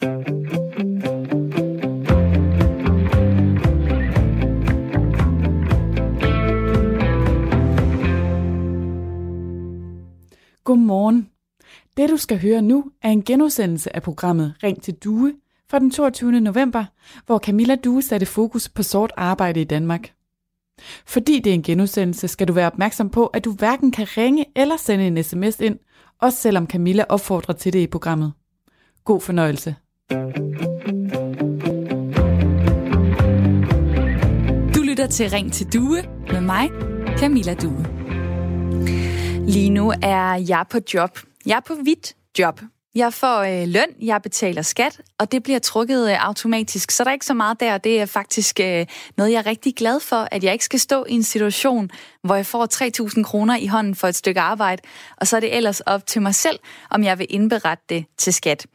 Godmorgen. Det du skal høre nu er en genudsendelse af programmet Ring til Due fra den 22. november, hvor Camilla Due satte fokus på sort arbejde i Danmark. Fordi det er en genudsendelse, skal du være opmærksom på, at du hverken kan ringe eller sende en sms ind, også selvom Camilla opfordrer til det i programmet. God fornøjelse. Du lytter til Ring til Due med mig, Camilla Due. Lige nu er jeg på job. Jeg er på hvidt job. Jeg får øh, løn, jeg betaler skat, og det bliver trukket øh, automatisk. Så der er ikke så meget der. Det er faktisk øh, noget, jeg er rigtig glad for, at jeg ikke skal stå i en situation, hvor jeg får 3.000 kroner i hånden for et stykke arbejde, og så er det ellers op til mig selv, om jeg vil indberette det til skat.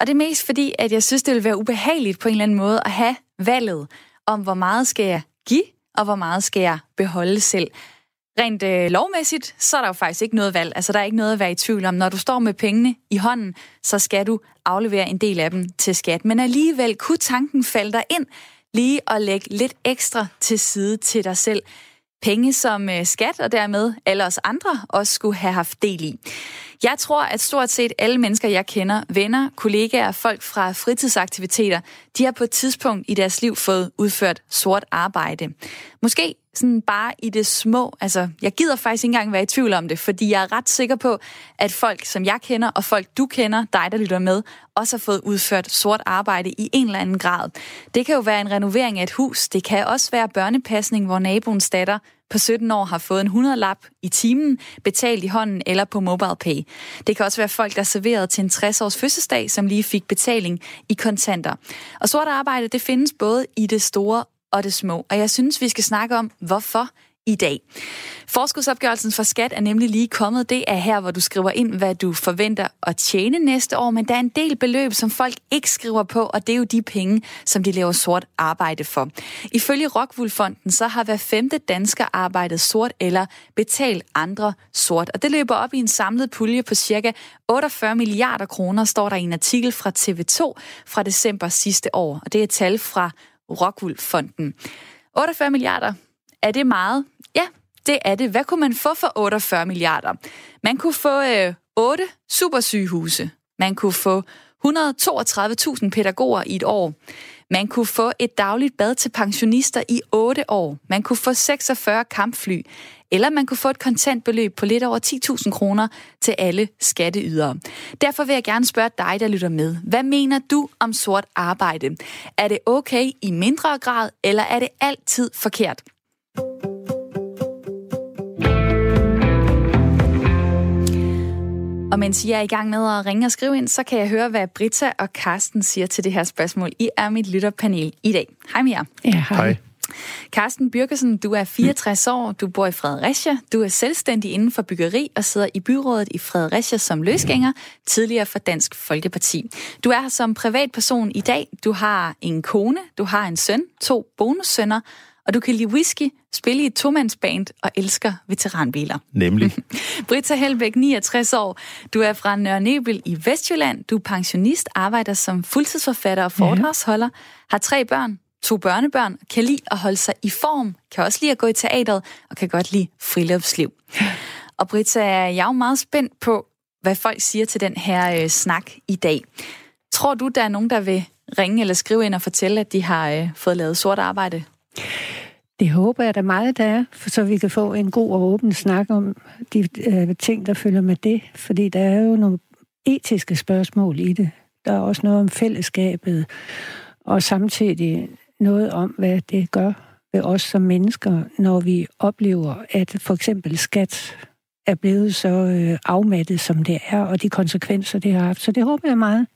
Og det er mest fordi, at jeg synes, det vil være ubehageligt på en eller anden måde at have valget om, hvor meget skal jeg give, og hvor meget skal jeg beholde selv. Rent øh, lovmæssigt, så er der jo faktisk ikke noget valg. Altså, der er ikke noget at være i tvivl om. Når du står med pengene i hånden, så skal du aflevere en del af dem til skat. Men alligevel kunne tanken falde dig ind lige at lægge lidt ekstra til side til dig selv. Penge som øh, skat og dermed alle os andre også skulle have haft del i. Jeg tror, at stort set alle mennesker, jeg kender, venner, kollegaer, folk fra fritidsaktiviteter, de har på et tidspunkt i deres liv fået udført sort arbejde. Måske sådan bare i det små. Altså, jeg gider faktisk ikke engang være i tvivl om det, fordi jeg er ret sikker på, at folk, som jeg kender, og folk, du kender, dig, der lytter med, også har fået udført sort arbejde i en eller anden grad. Det kan jo være en renovering af et hus. Det kan også være børnepasning, hvor naboens datter på 17 år har fået en 100-lap i timen, betalt i hånden eller på MobilePay. Det kan også være folk, der er serveret til en 60-års fødselsdag, som lige fik betaling i kontanter. Og sort arbejde, det findes både i det store og det små. Og jeg synes, vi skal snakke om, hvorfor i dag. Forskudsopgørelsen for skat er nemlig lige kommet. Det er her, hvor du skriver ind, hvad du forventer at tjene næste år, men der er en del beløb, som folk ikke skriver på, og det er jo de penge, som de laver sort arbejde for. Ifølge Rockwool-fonden, så har hver femte dansker arbejdet sort eller betalt andre sort, og det løber op i en samlet pulje på cirka 48 milliarder kroner, står der i en artikel fra TV2 fra december sidste år, og det er tal fra Rockwool-fonden. 48 milliarder, er det meget? Det er det. Hvad kunne man få for 48 milliarder? Man kunne få øh, 8 supersygehuse. Man kunne få 132.000 pædagoger i et år. Man kunne få et dagligt bad til pensionister i 8 år. Man kunne få 46 kampfly. Eller man kunne få et kontantbeløb på lidt over 10.000 kroner til alle skatteydere. Derfor vil jeg gerne spørge dig, der lytter med. Hvad mener du om sort arbejde? Er det okay i mindre grad, eller er det altid forkert? Og mens I er i gang med at ringe og skrive ind, så kan jeg høre, hvad Britta og Karsten siger til det her spørgsmål. I er mit lytterpanel i dag. Hej med jer. Ja, hej. hej. Carsten Birkesen, du er 64 år, du bor i Fredericia, du er selvstændig inden for byggeri og sidder i byrådet i Fredericia som løsgænger, tidligere for Dansk Folkeparti. Du er her som privatperson i dag, du har en kone, du har en søn, to bonussønner, og du kan lide whisky, spille i et tomandsband og elsker veteranbiler. Nemlig. Britta Helbæk, 69 år. Du er fra Nørre Nebel i Vestjylland. Du er pensionist, arbejder som fuldtidsforfatter og foredragsholder, har tre børn, to børnebørn, kan lide at holde sig i form, kan også lide at gå i teateret og kan godt lide friluftsliv. Og Britta, jeg er jo meget spændt på, hvad folk siger til den her øh, snak i dag. Tror du, der er nogen, der vil ringe eller skrive ind og fortælle, at de har øh, fået lavet sort arbejde? Det håber jeg da meget, der er, for så vi kan få en god og åben snak om de øh, ting, der følger med det. Fordi der er jo nogle etiske spørgsmål i det. Der er også noget om fællesskabet, og samtidig noget om, hvad det gør ved os som mennesker, når vi oplever, at for eksempel skat er blevet så øh, afmattet, som det er, og de konsekvenser, det har haft. Så det håber jeg meget.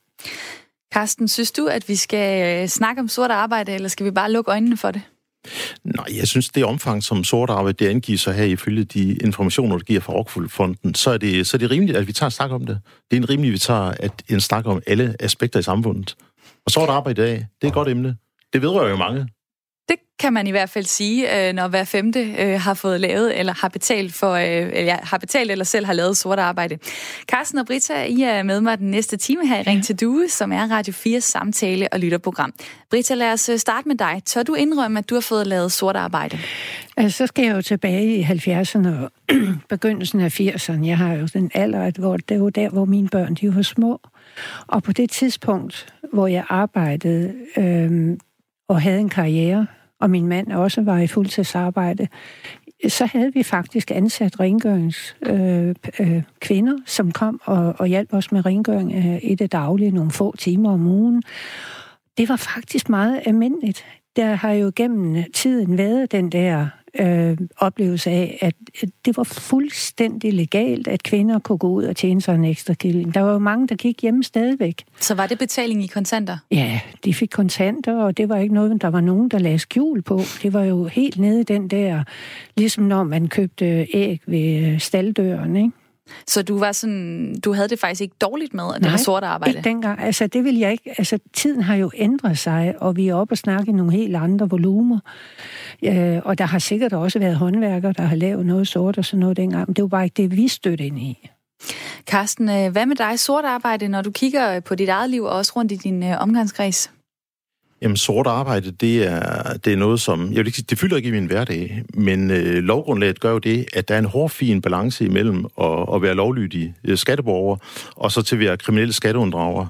Karsten, synes du, at vi skal øh, snakke om sort arbejde, eller skal vi bare lukke øjnene for det? Nej, jeg synes, det omfang, som sort arbejde det angiver sig her ifølge de informationer, der giver fra Rockwool-fonden, så er, det, så er det rimeligt, at vi tager en snak om det. Det er en rimelig, at vi tager at en snak om alle aspekter i samfundet. Og sort arbejde i dag, det er et godt emne. Det vedrører jo mange. Kan man i hvert fald sige, øh, når hver femte øh, har fået lavet eller har betalt for eller har betalt eller selv har lavet sort arbejde. Carsten og Britta, I er med mig den næste time her i Ring til Due, som er Radio 4 samtale- og lytterprogram. Britta, lad os starte med dig. Tør du indrømme, at du har fået lavet sort arbejde? Altså, så skal jeg jo tilbage i 70'erne og begyndelsen af 80'erne. Jeg har jo den alder, hvor det var der, hvor mine børn de var små. Og på det tidspunkt, hvor jeg arbejdede øh, og havde en karriere, og min mand også var i fuldtidsarbejde, så havde vi faktisk ansat rengøringskvinder, øh, øh, kvinder, som kom og, og hjalp os med rengøring øh, et det daglige, nogle få timer om ugen. Det var faktisk meget almindeligt. Der har jo gennem tiden været den der øh, oplevelse af, at det var fuldstændig legalt, at kvinder kunne gå ud og tjene sig en ekstra killing. Der var jo mange, der gik hjemme stadigvæk. Så var det betaling i kontanter? Ja, de fik kontanter, og det var ikke noget, der var nogen, der lagde skjul på. Det var jo helt nede i den der, ligesom når man købte æg ved staldøren, ikke? Så du var sådan, du havde det faktisk ikke dårligt med, at det Nej, var sort arbejde? ikke dengang. Altså, det vil jeg ikke. Altså, tiden har jo ændret sig, og vi er oppe og snakke i nogle helt andre volumer. Øh, og der har sikkert også været håndværkere, der har lavet noget sort og sådan noget dengang, men det var bare ikke det, vi stødte ind i. Karsten, øh, hvad med dig sort arbejde, når du kigger på dit eget liv og også rundt i din øh, omgangskreds? Jamen, sort arbejde, det er, det er noget, som... Jeg vil ikke sige, det fylder ikke i min hverdag, men øh, lovgrundlaget gør jo det, at der er en hårfin balance imellem at, at være lovlydig øh, skatteborger, og så til at være kriminelle skatteunddrager.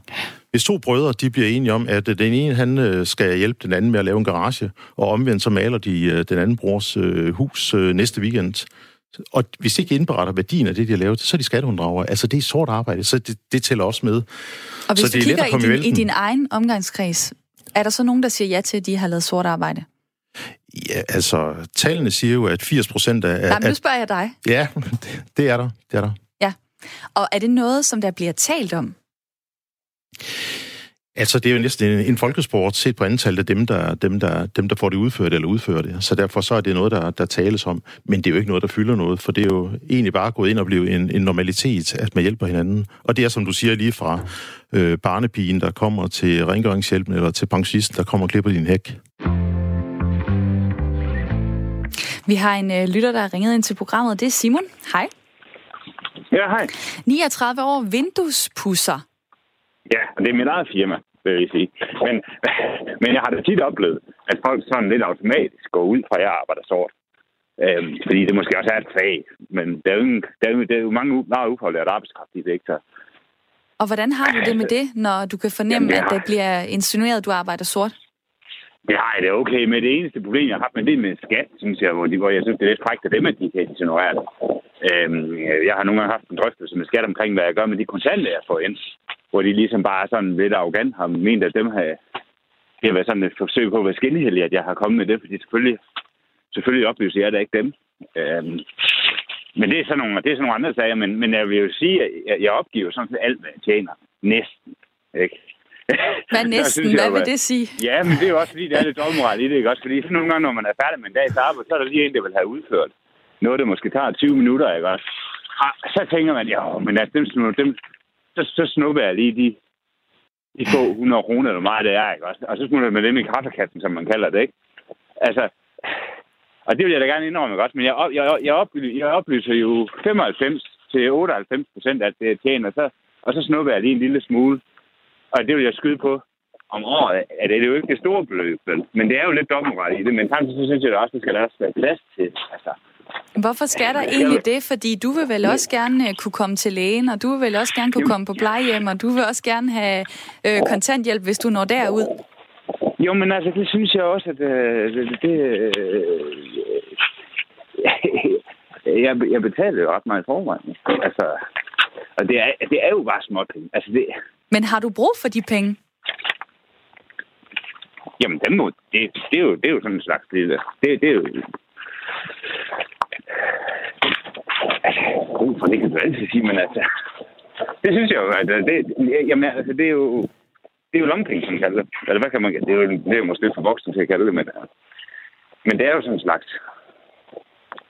Hvis to brødre, de bliver enige om, at den ene, han øh, skal hjælpe den anden med at lave en garage, og omvendt så maler de øh, den anden brors øh, hus øh, næste weekend, og hvis de ikke indberetter værdien af det, de har lavet, så er de skatteunddrager. Altså, det er sort arbejde, så det, det tæller også med. Og hvis så det du kigger i din, i din egen omgangskreds, er der så nogen, der siger ja til, at de har lavet sort arbejde? Ja, altså, tallene siger jo, at 80 procent af... Nej, men nu spørger jeg dig. Ja, det, det er der. Det er der. Ja. Og er det noget, som der bliver talt om? Altså, det er jo næsten en, en folkesport set på antallet af dem der, dem, der, dem, der får det udført eller udfører det. Så derfor så er det noget, der, der tales om. Men det er jo ikke noget, der fylder noget, for det er jo egentlig bare gået ind og blive en, en normalitet, at man hjælper hinanden. Og det er, som du siger, lige fra øh, barnepigen, der kommer til rengøringshjælpen, eller til pensionisten, der kommer og klipper din hæk. Vi har en øh, lytter, der har ringet ind til programmet. Det er Simon. Hej. Ja, hej. 39 år vinduespusser. Ja, og det er mit eget firma, vil jeg sige. Men, men jeg har da tit oplevet, at folk sådan lidt automatisk går ud fra, at jeg arbejder sort. Øhm, fordi det måske også er et fag. Men der er jo, ingen, der er jo, der er jo mange meget ufaglært arbejdskraft i sektor. Og hvordan har du det med det, når du kan fornemme, Jamen, det har... at det bliver insinueret, at du arbejder sort? Ja, det er okay, men det eneste problem, jeg har haft med det med skat, synes jeg, hvor, de, hvor jeg synes, det er lidt frækt af dem, at de kan insinuere det. Øhm, jeg har nogle gange haft en drøftelse med skat omkring, hvad jeg gør med de kontanter, jeg får ind hvor de ligesom bare sådan lidt arrogant har ment, at dem har, det har været sådan et forsøg på at være skinheldig, at jeg har kommet med det, fordi selvfølgelig, selvfølgelig oplyser jeg da ikke dem. Øhm, men det er sådan nogle, det er sådan nogle andre sager, men, men jeg vil jo sige, at jeg, opgiver sådan set alt, hvad jeg tjener. Næsten. Ikke? Hvad næsten? Jeg, Hvad vil det sige? Ja, men det er jo også fordi, det er lidt dobbeltmoral i det, ikke? Også fordi sådan nogle gange, når man er færdig med en dags arbejde, så er der lige en, der vil have udført noget, der måske tager 20 minutter, ikke også? Og så tænker man, ja, men altså, dem, dem, så, så snupper jeg lige de, de få 100 kroner, eller meget det er, ikke Og, Og så smutter jeg med dem i kaffekassen, som man kalder det, ikke? Altså, og det vil jeg da gerne indrømme godt, men jeg, jeg, jeg, oplyser, jeg oplyser jo 95 til 98 procent af det, jeg tjener, så, og så snupper jeg lige en lille smule. Og det vil jeg skyde på om året, at det er jo ikke det store beløb, men det er jo lidt dobbeltret i det, men samtidig så synes jeg også, at det skal der også være plads til. Altså, Hvorfor skal der egentlig det? Fordi du vil vel også gerne øh, kunne komme til lægen, og du vil vel også gerne kunne komme på plejehjem, og du vil også gerne have øh, kontanthjælp, hvis du når derud. Jo, men altså, det synes jeg også, at øh, det... det øh, jeg, jeg betaler jo ret meget i forvejen. Altså, og det er, det er jo bare småpenge. Altså, det... Men har du brug for de penge? Jamen, dem må, det, det, er jo, det er jo sådan en slags lille... Det, det er jo Altså, brug for det kan du altid sige, men altså... Det synes jeg jo, at det, jamen, altså, det er jo... Det er jo lompenge, som kalder det. Eller hvad kan man... Det er jo, det er jo måske lidt for voksne til at kalde det, men... Men det er jo sådan en slags...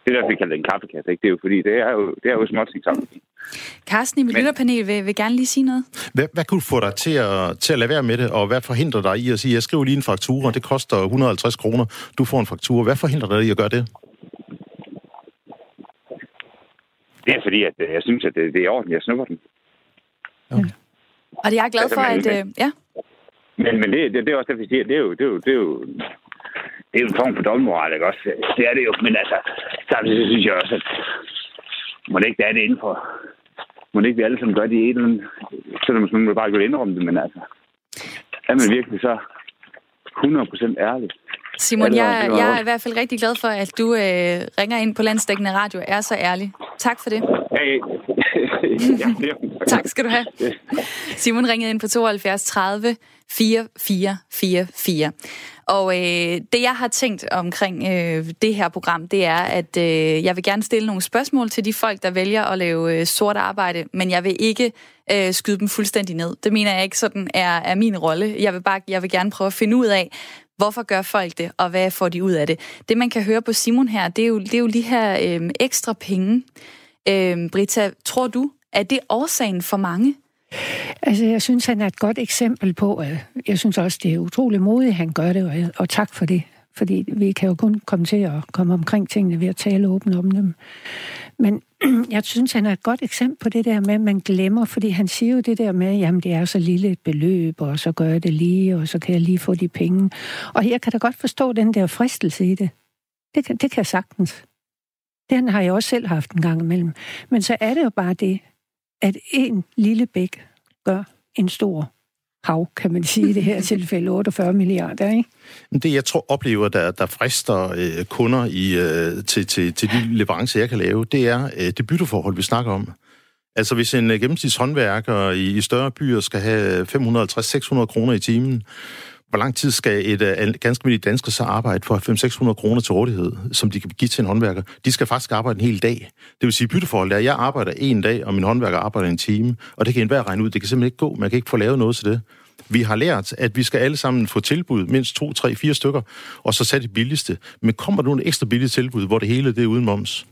Det er derfor, vi kalder det en kaffekasse, ikke? Det er jo fordi, det er jo, det er jo småt sammen. Carsten i mit lytterpanel vil, vil gerne lige sige noget. Hvad, hvad kunne få dig til at, til at lade være med det, og hvad forhindrer dig i at sige, jeg skriver lige en faktura, det koster 150 kroner, du får en faktura. Hvad forhindrer dig i at gøre det? Det er fordi, at øh, jeg synes, at det, det er orden, jeg snupper den. Okay. Og det er jeg glad Altså, for, men- at... Øh, ja. Men, men det, det, det er også derfor, jeg siger, det er jo, det er jo, det er jo, det er jo en form for dobbeltmoral, ikke også? Det er det jo, men altså, samtidig så synes jeg også, at må det ikke det er det inden for, må det ikke vi alle sammen gør det i et eller andet, selvom man må bare gå indrømme det, men altså, er man virkelig så 100% ærlig? Simon, jeg, jeg er i hvert fald rigtig glad for, at du øh, ringer ind på Landsdækkende Radio. Er så ærlig. Tak for det. Ja, Tak skal du have. Simon ringede ind på 72 30 4444. Og øh, det, jeg har tænkt omkring øh, det her program, det er, at øh, jeg vil gerne stille nogle spørgsmål til de folk, der vælger at lave øh, sort arbejde, men jeg vil ikke øh, skyde dem fuldstændig ned. Det mener jeg ikke sådan er, er min rolle. Jeg vil, bare, jeg vil gerne prøve at finde ud af, hvorfor gør folk det, og hvad får de ud af det. Det, man kan høre på Simon her, det er jo, det er jo de her øh, ekstra penge. Øh, Brita, tror du, at det er årsagen for mange? Altså, jeg synes, han er et godt eksempel på, at jeg synes også, det er utrolig modigt, han gør det, og, jeg- og tak for det. Fordi vi kan jo kun komme til at komme omkring tingene ved at tale åbent om dem. Men jeg synes, han er et godt eksempel på det der med, at man glemmer, fordi han siger jo det der med, jamen det er så lille et beløb, og så gør jeg det lige, og så kan jeg lige få de penge. Og jeg kan da godt forstå den der fristelse i det. Det kan, det kan jeg sagtens. Den har jeg også selv haft en gang imellem. Men så er det jo bare det, at en lille bæk gør en stor hav, kan man sige i det her tilfælde, 48 milliarder, ikke? Det, jeg tror, oplever, der, der frister øh, kunder i, øh, til, til, til de leverancer, jeg kan lave, det er øh, det bytteforhold, vi snakker om. Altså, hvis en øh, gennemsnitshåndværker i, i større byer skal have 550-600 kroner i timen, hvor lang tid skal et øh, ganske almindeligt dansker så arbejde for 500-600 kroner til rådighed, som de kan give til en håndværker? De skal faktisk arbejde en hel dag. Det vil sige, bytteforhold er, at jeg arbejder en dag, og min håndværker arbejder en time, og det kan enhver regne ud. Det kan simpelthen ikke gå. Man kan ikke få lavet noget til det. Vi har lært, at vi skal alle sammen få tilbud, mindst to, tre, fire stykker, og så sætte det billigste. Men kommer der nogle ekstra billige tilbud, hvor det hele det er uden moms,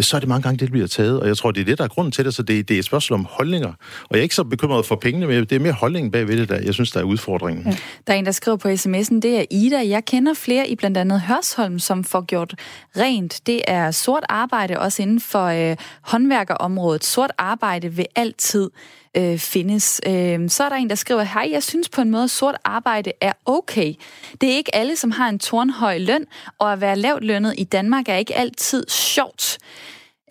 så er det mange gange, det bliver taget. Og jeg tror, det er det, der er grunden til det, så det, det er et spørgsmål om holdninger. Og jeg er ikke så bekymret for pengene, men det er mere holdningen bagved det, der jeg synes, der er udfordringen. Ja. Der er en, der skriver på sms'en, det er Ida. Jeg kender flere i blandt andet Hørsholm, som får gjort rent. Det er sort arbejde, også inden for øh, håndværkerområdet. Sort arbejde vil altid øh, findes. Øh, så er der en, der skriver, hej, jeg synes på en måde, at sort arbejde er okay. Det er ikke alle, som har en tårnhøj løn, og at være lavt lønnet i Danmark er ikke altid sjovt.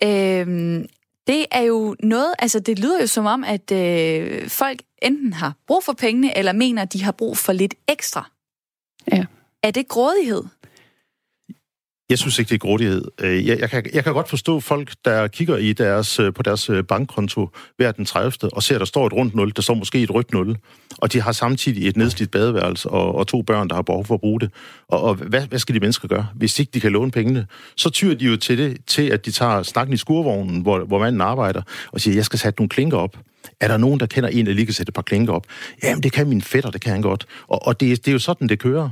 Øh, det er jo noget, altså det lyder jo som om, at øh, folk enten har brug for pengene, eller mener, at de har brug for lidt ekstra. Ja. Er det grådighed? Jeg synes ikke, det er grådighed. Øh, jeg, jeg, kan, jeg kan godt forstå folk, der kigger i deres, øh, på deres øh, bankkonto hver den 30. og ser, at der står et rundt 0, der står måske et rødt 0, og de har samtidig et nedslidt badeværelse og, og to børn, der har behov for at bruge det. Og, og hvad, hvad skal de mennesker gøre? Hvis ikke de kan låne pengene, så tyrer de jo til det, til at de tager snakken i skurvognen, hvor, hvor manden arbejder, og siger, jeg skal sætte nogle klinker op. Er der nogen, der kender en, der lige kan sætte et par klinker op? Jamen, det kan min fætter, det kan han godt. Og, og det, det er jo sådan, det kører.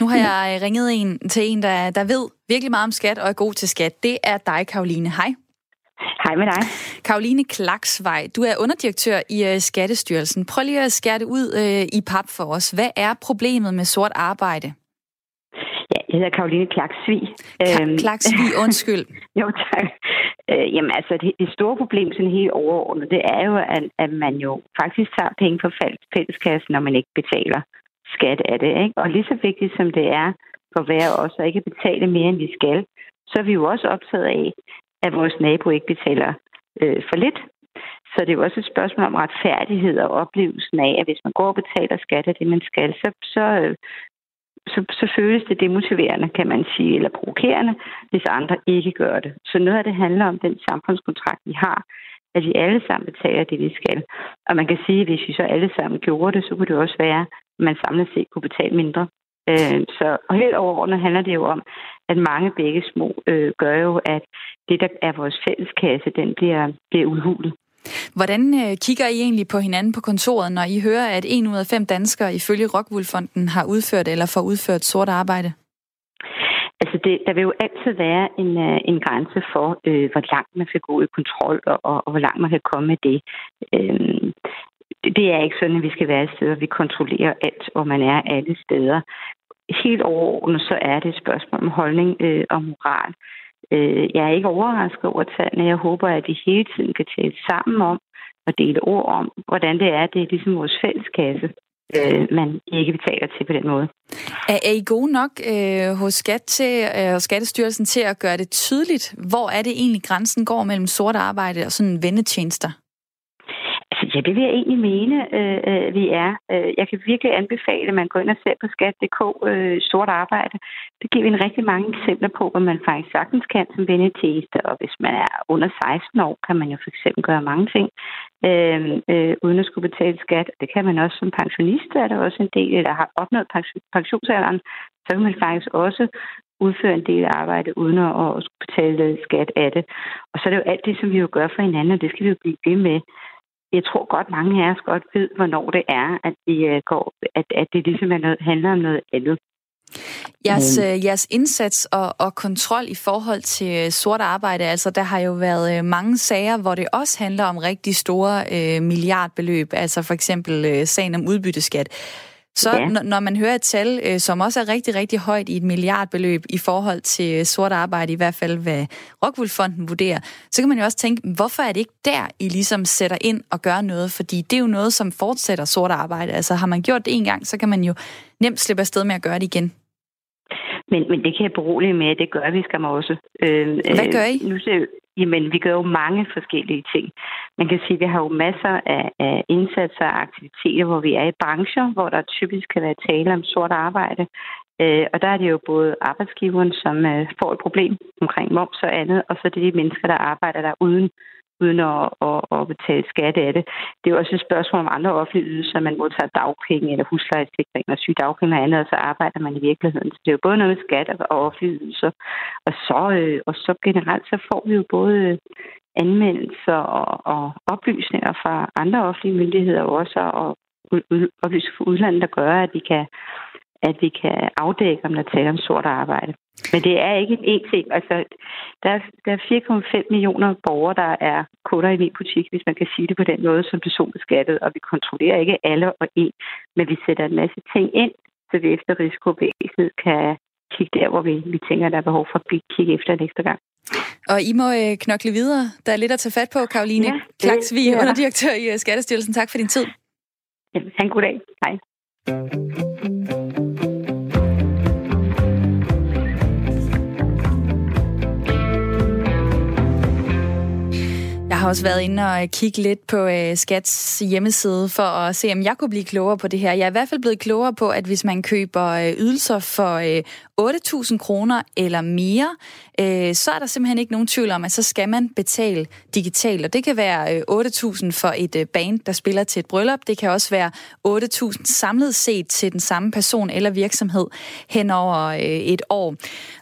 Nu har jeg øh, ringet en til en, der, der ved virkelig meget om skat og er god til skat. Det er dig, Karoline. Hej. Hej med dig. Karoline Klaksvej, du er underdirektør i uh, Skattestyrelsen. Prøv lige at skære det ud uh, i pap for os. Hvad er problemet med sort arbejde? Ja, jeg hedder Karoline Klaksvig. Ka- Klaksvig, undskyld. jo, tak. Øh, jamen altså, det, det store problem sådan helt overordnet, det er jo, at, at man jo faktisk tager penge fra fælleskassen, når man ikke betaler skat af det. Ikke? Og lige så vigtigt som det er for hver os at ikke betale mere, end vi skal, så er vi jo også optaget af, at vores nabo ikke betaler øh, for lidt. Så det er jo også et spørgsmål om retfærdighed og oplevelsen af, at hvis man går og betaler skat af det, man skal, så, så, øh, så, så føles det demotiverende, kan man sige, eller provokerende, hvis andre ikke gør det. Så noget af det handler om den samfundskontrakt, vi har, at vi alle sammen betaler det, vi skal. Og man kan sige, at hvis vi så alle sammen gjorde det, så kunne det også være, man samlet set kunne betale mindre. Så og helt overordnet handler det jo om, at mange begge små øh, gør jo, at det, der er vores fælleskasse, den bliver, bliver udhulet. Hvordan øh, kigger I egentlig på hinanden på kontoret, når I hører, at en ud af fem danskere ifølge Rockwool-fonden har udført eller får udført sort arbejde? Altså det, der vil jo altid være en, uh, en grænse for, øh, hvor langt man skal gå i kontrol, og, og, og hvor langt man kan komme med det. Øhm, det, er ikke sådan, at vi skal være et sted, hvor vi kontrollerer alt, hvor man er alle steder. Helt overordnet, så er det et spørgsmål om holdning øh, og moral. Øh, jeg er ikke overrasket over tallene. Jeg håber, at vi hele tiden kan tale sammen om og dele ord om, hvordan det er. Det er ligesom vores fælleskasse, øh, man ikke betaler til på den måde. Er, er I gode nok øh, hos Skat til, øh, Skattestyrelsen til at gøre det tydeligt, hvor er det egentlig grænsen går mellem sort arbejde og sådan vendetjenester? Ja, det vil jeg egentlig mene, øh, øh vi er. Øh, jeg kan virkelig anbefale, at man går ind og ser på skat.dk øh, sort arbejde. Det giver vi en rigtig mange eksempler på, hvad man faktisk sagtens kan som vendetjeneste. Og hvis man er under 16 år, kan man jo for eksempel gøre mange ting, øh, øh, uden at skulle betale skat. Det kan man også som pensionist, er der også en del, der har opnået pensionsalderen. Så kan man faktisk også udføre en del arbejde uden at, at skulle betale skat af det. Og så er det jo alt det, som vi jo gør for hinanden, og det skal vi jo blive ved med jeg tror godt, mange af os godt ved, hvornår det er, at, vi øh, går, at, at det ligesom er noget, handler om noget andet. Jeres, øh, jeres indsats og, og kontrol i forhold til øh, sort arbejde, altså der har jo været mange sager, hvor det også handler om rigtig store øh, milliardbeløb, altså for eksempel øh, sagen om udbytteskat. Så ja. når man hører et tal, øh, som også er rigtig, rigtig højt i et milliardbeløb i forhold til sort arbejde, i hvert fald hvad Rockwool-fonden vurderer, så kan man jo også tænke, hvorfor er det ikke der, I ligesom sætter ind og gør noget? Fordi det er jo noget, som fortsætter sort arbejde. Altså har man gjort det en gang, så kan man jo nemt slippe afsted med at gøre det igen. Men, men det kan jeg berolige med, at det gør vi skam også. Øh, Hvad gør I? Nu ser, jamen, vi gør jo mange forskellige ting. Man kan sige, at vi har jo masser af, af indsatser og aktiviteter, hvor vi er i brancher, hvor der typisk kan være tale om sort arbejde. Øh, og der er det jo både arbejdsgiveren, som øh, får et problem omkring moms og andet, og så er det de mennesker, der arbejder der uden uden at, at, at betale skat af det. Det er også et spørgsmål om andre offentlige ydelser. Man modtager dagpenge eller huslejesikring og sygedagpenge og andet, og så arbejder man i virkeligheden. Så det er jo både noget med skat og offentlige ydelser. Og så, øh, og så generelt så får vi jo både anmeldelser og, og oplysninger fra andre offentlige myndigheder også, og oplysninger fra udlandet, der gør, at vi kan at vi kan afdække, om der taler om sort arbejde. Men det er ikke en ting. Altså, der er, der er 4,5 millioner borgere, der er kunder i min butik, hvis man kan sige det på den måde, som personbeskattet, og vi kontrollerer ikke alle og en, men vi sætter en masse ting ind, så vi efter risikobevægelsen kan kigge der, hvor vi, vi tænker, der er behov for at kigge efter ekstra gang. Og I må øh, knokle videre. Der er lidt at tage fat på, Karoline ja, Klaksvig, underdirektør i øh, Skattestyrelsen. Tak for din tid. Ja, ha' en god dag. Hej. Har også været inde og kigge lidt på øh, Skats hjemmeside for at se, om jeg kunne blive klogere på det her. Jeg er i hvert fald blevet klogere på, at hvis man køber øh, ydelser for øh, 8.000 kroner eller mere, øh, så er der simpelthen ikke nogen tvivl om, at så skal man betale digitalt. Og det kan være øh, 8.000 for et øh, band, der spiller til et bryllup. Det kan også være 8.000 samlet set til den samme person eller virksomhed hen over øh, et år.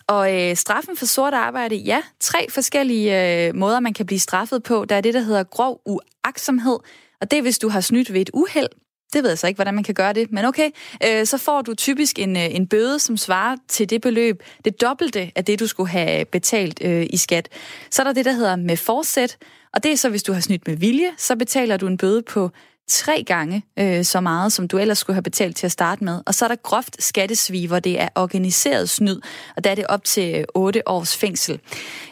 Og øh, straffen for sort arbejde, ja, tre forskellige øh, måder, man kan blive straffet på. Der er det, der hedder grov uaksomhed, og det er, hvis du har snydt ved et uheld. Det ved jeg så ikke, hvordan man kan gøre det, men okay. Øh, så får du typisk en, øh, en bøde, som svarer til det beløb, det dobbelte af det, du skulle have betalt øh, i skat. Så er der det, der hedder med forsæt, og det er så, hvis du har snydt med vilje, så betaler du en bøde på tre gange øh, så meget, som du ellers skulle have betalt til at starte med. Og så er der groft skattesvig, hvor det er organiseret snyd, og der er det op til øh, otte års fængsel.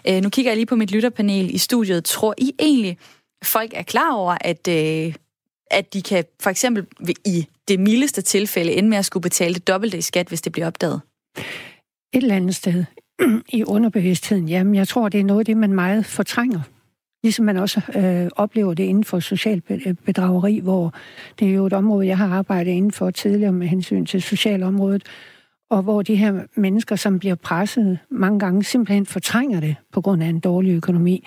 Øh, nu kigger jeg lige på mit lytterpanel i studiet. Tror I egentlig, folk er klar over, at, øh, at de kan for eksempel i det mildeste tilfælde ende med at skulle betale det dobbelte i skat, hvis det bliver opdaget? Et eller andet sted i underbevidstheden, jamen jeg tror, det er noget af det, man meget fortrænger. Ligesom man også øh, oplever det inden for social øh, bedrageri, hvor det er jo et område, jeg har arbejdet inden for tidligere med hensyn til socialområdet, og hvor de her mennesker, som bliver presset mange gange, simpelthen fortrænger det på grund af en dårlig økonomi.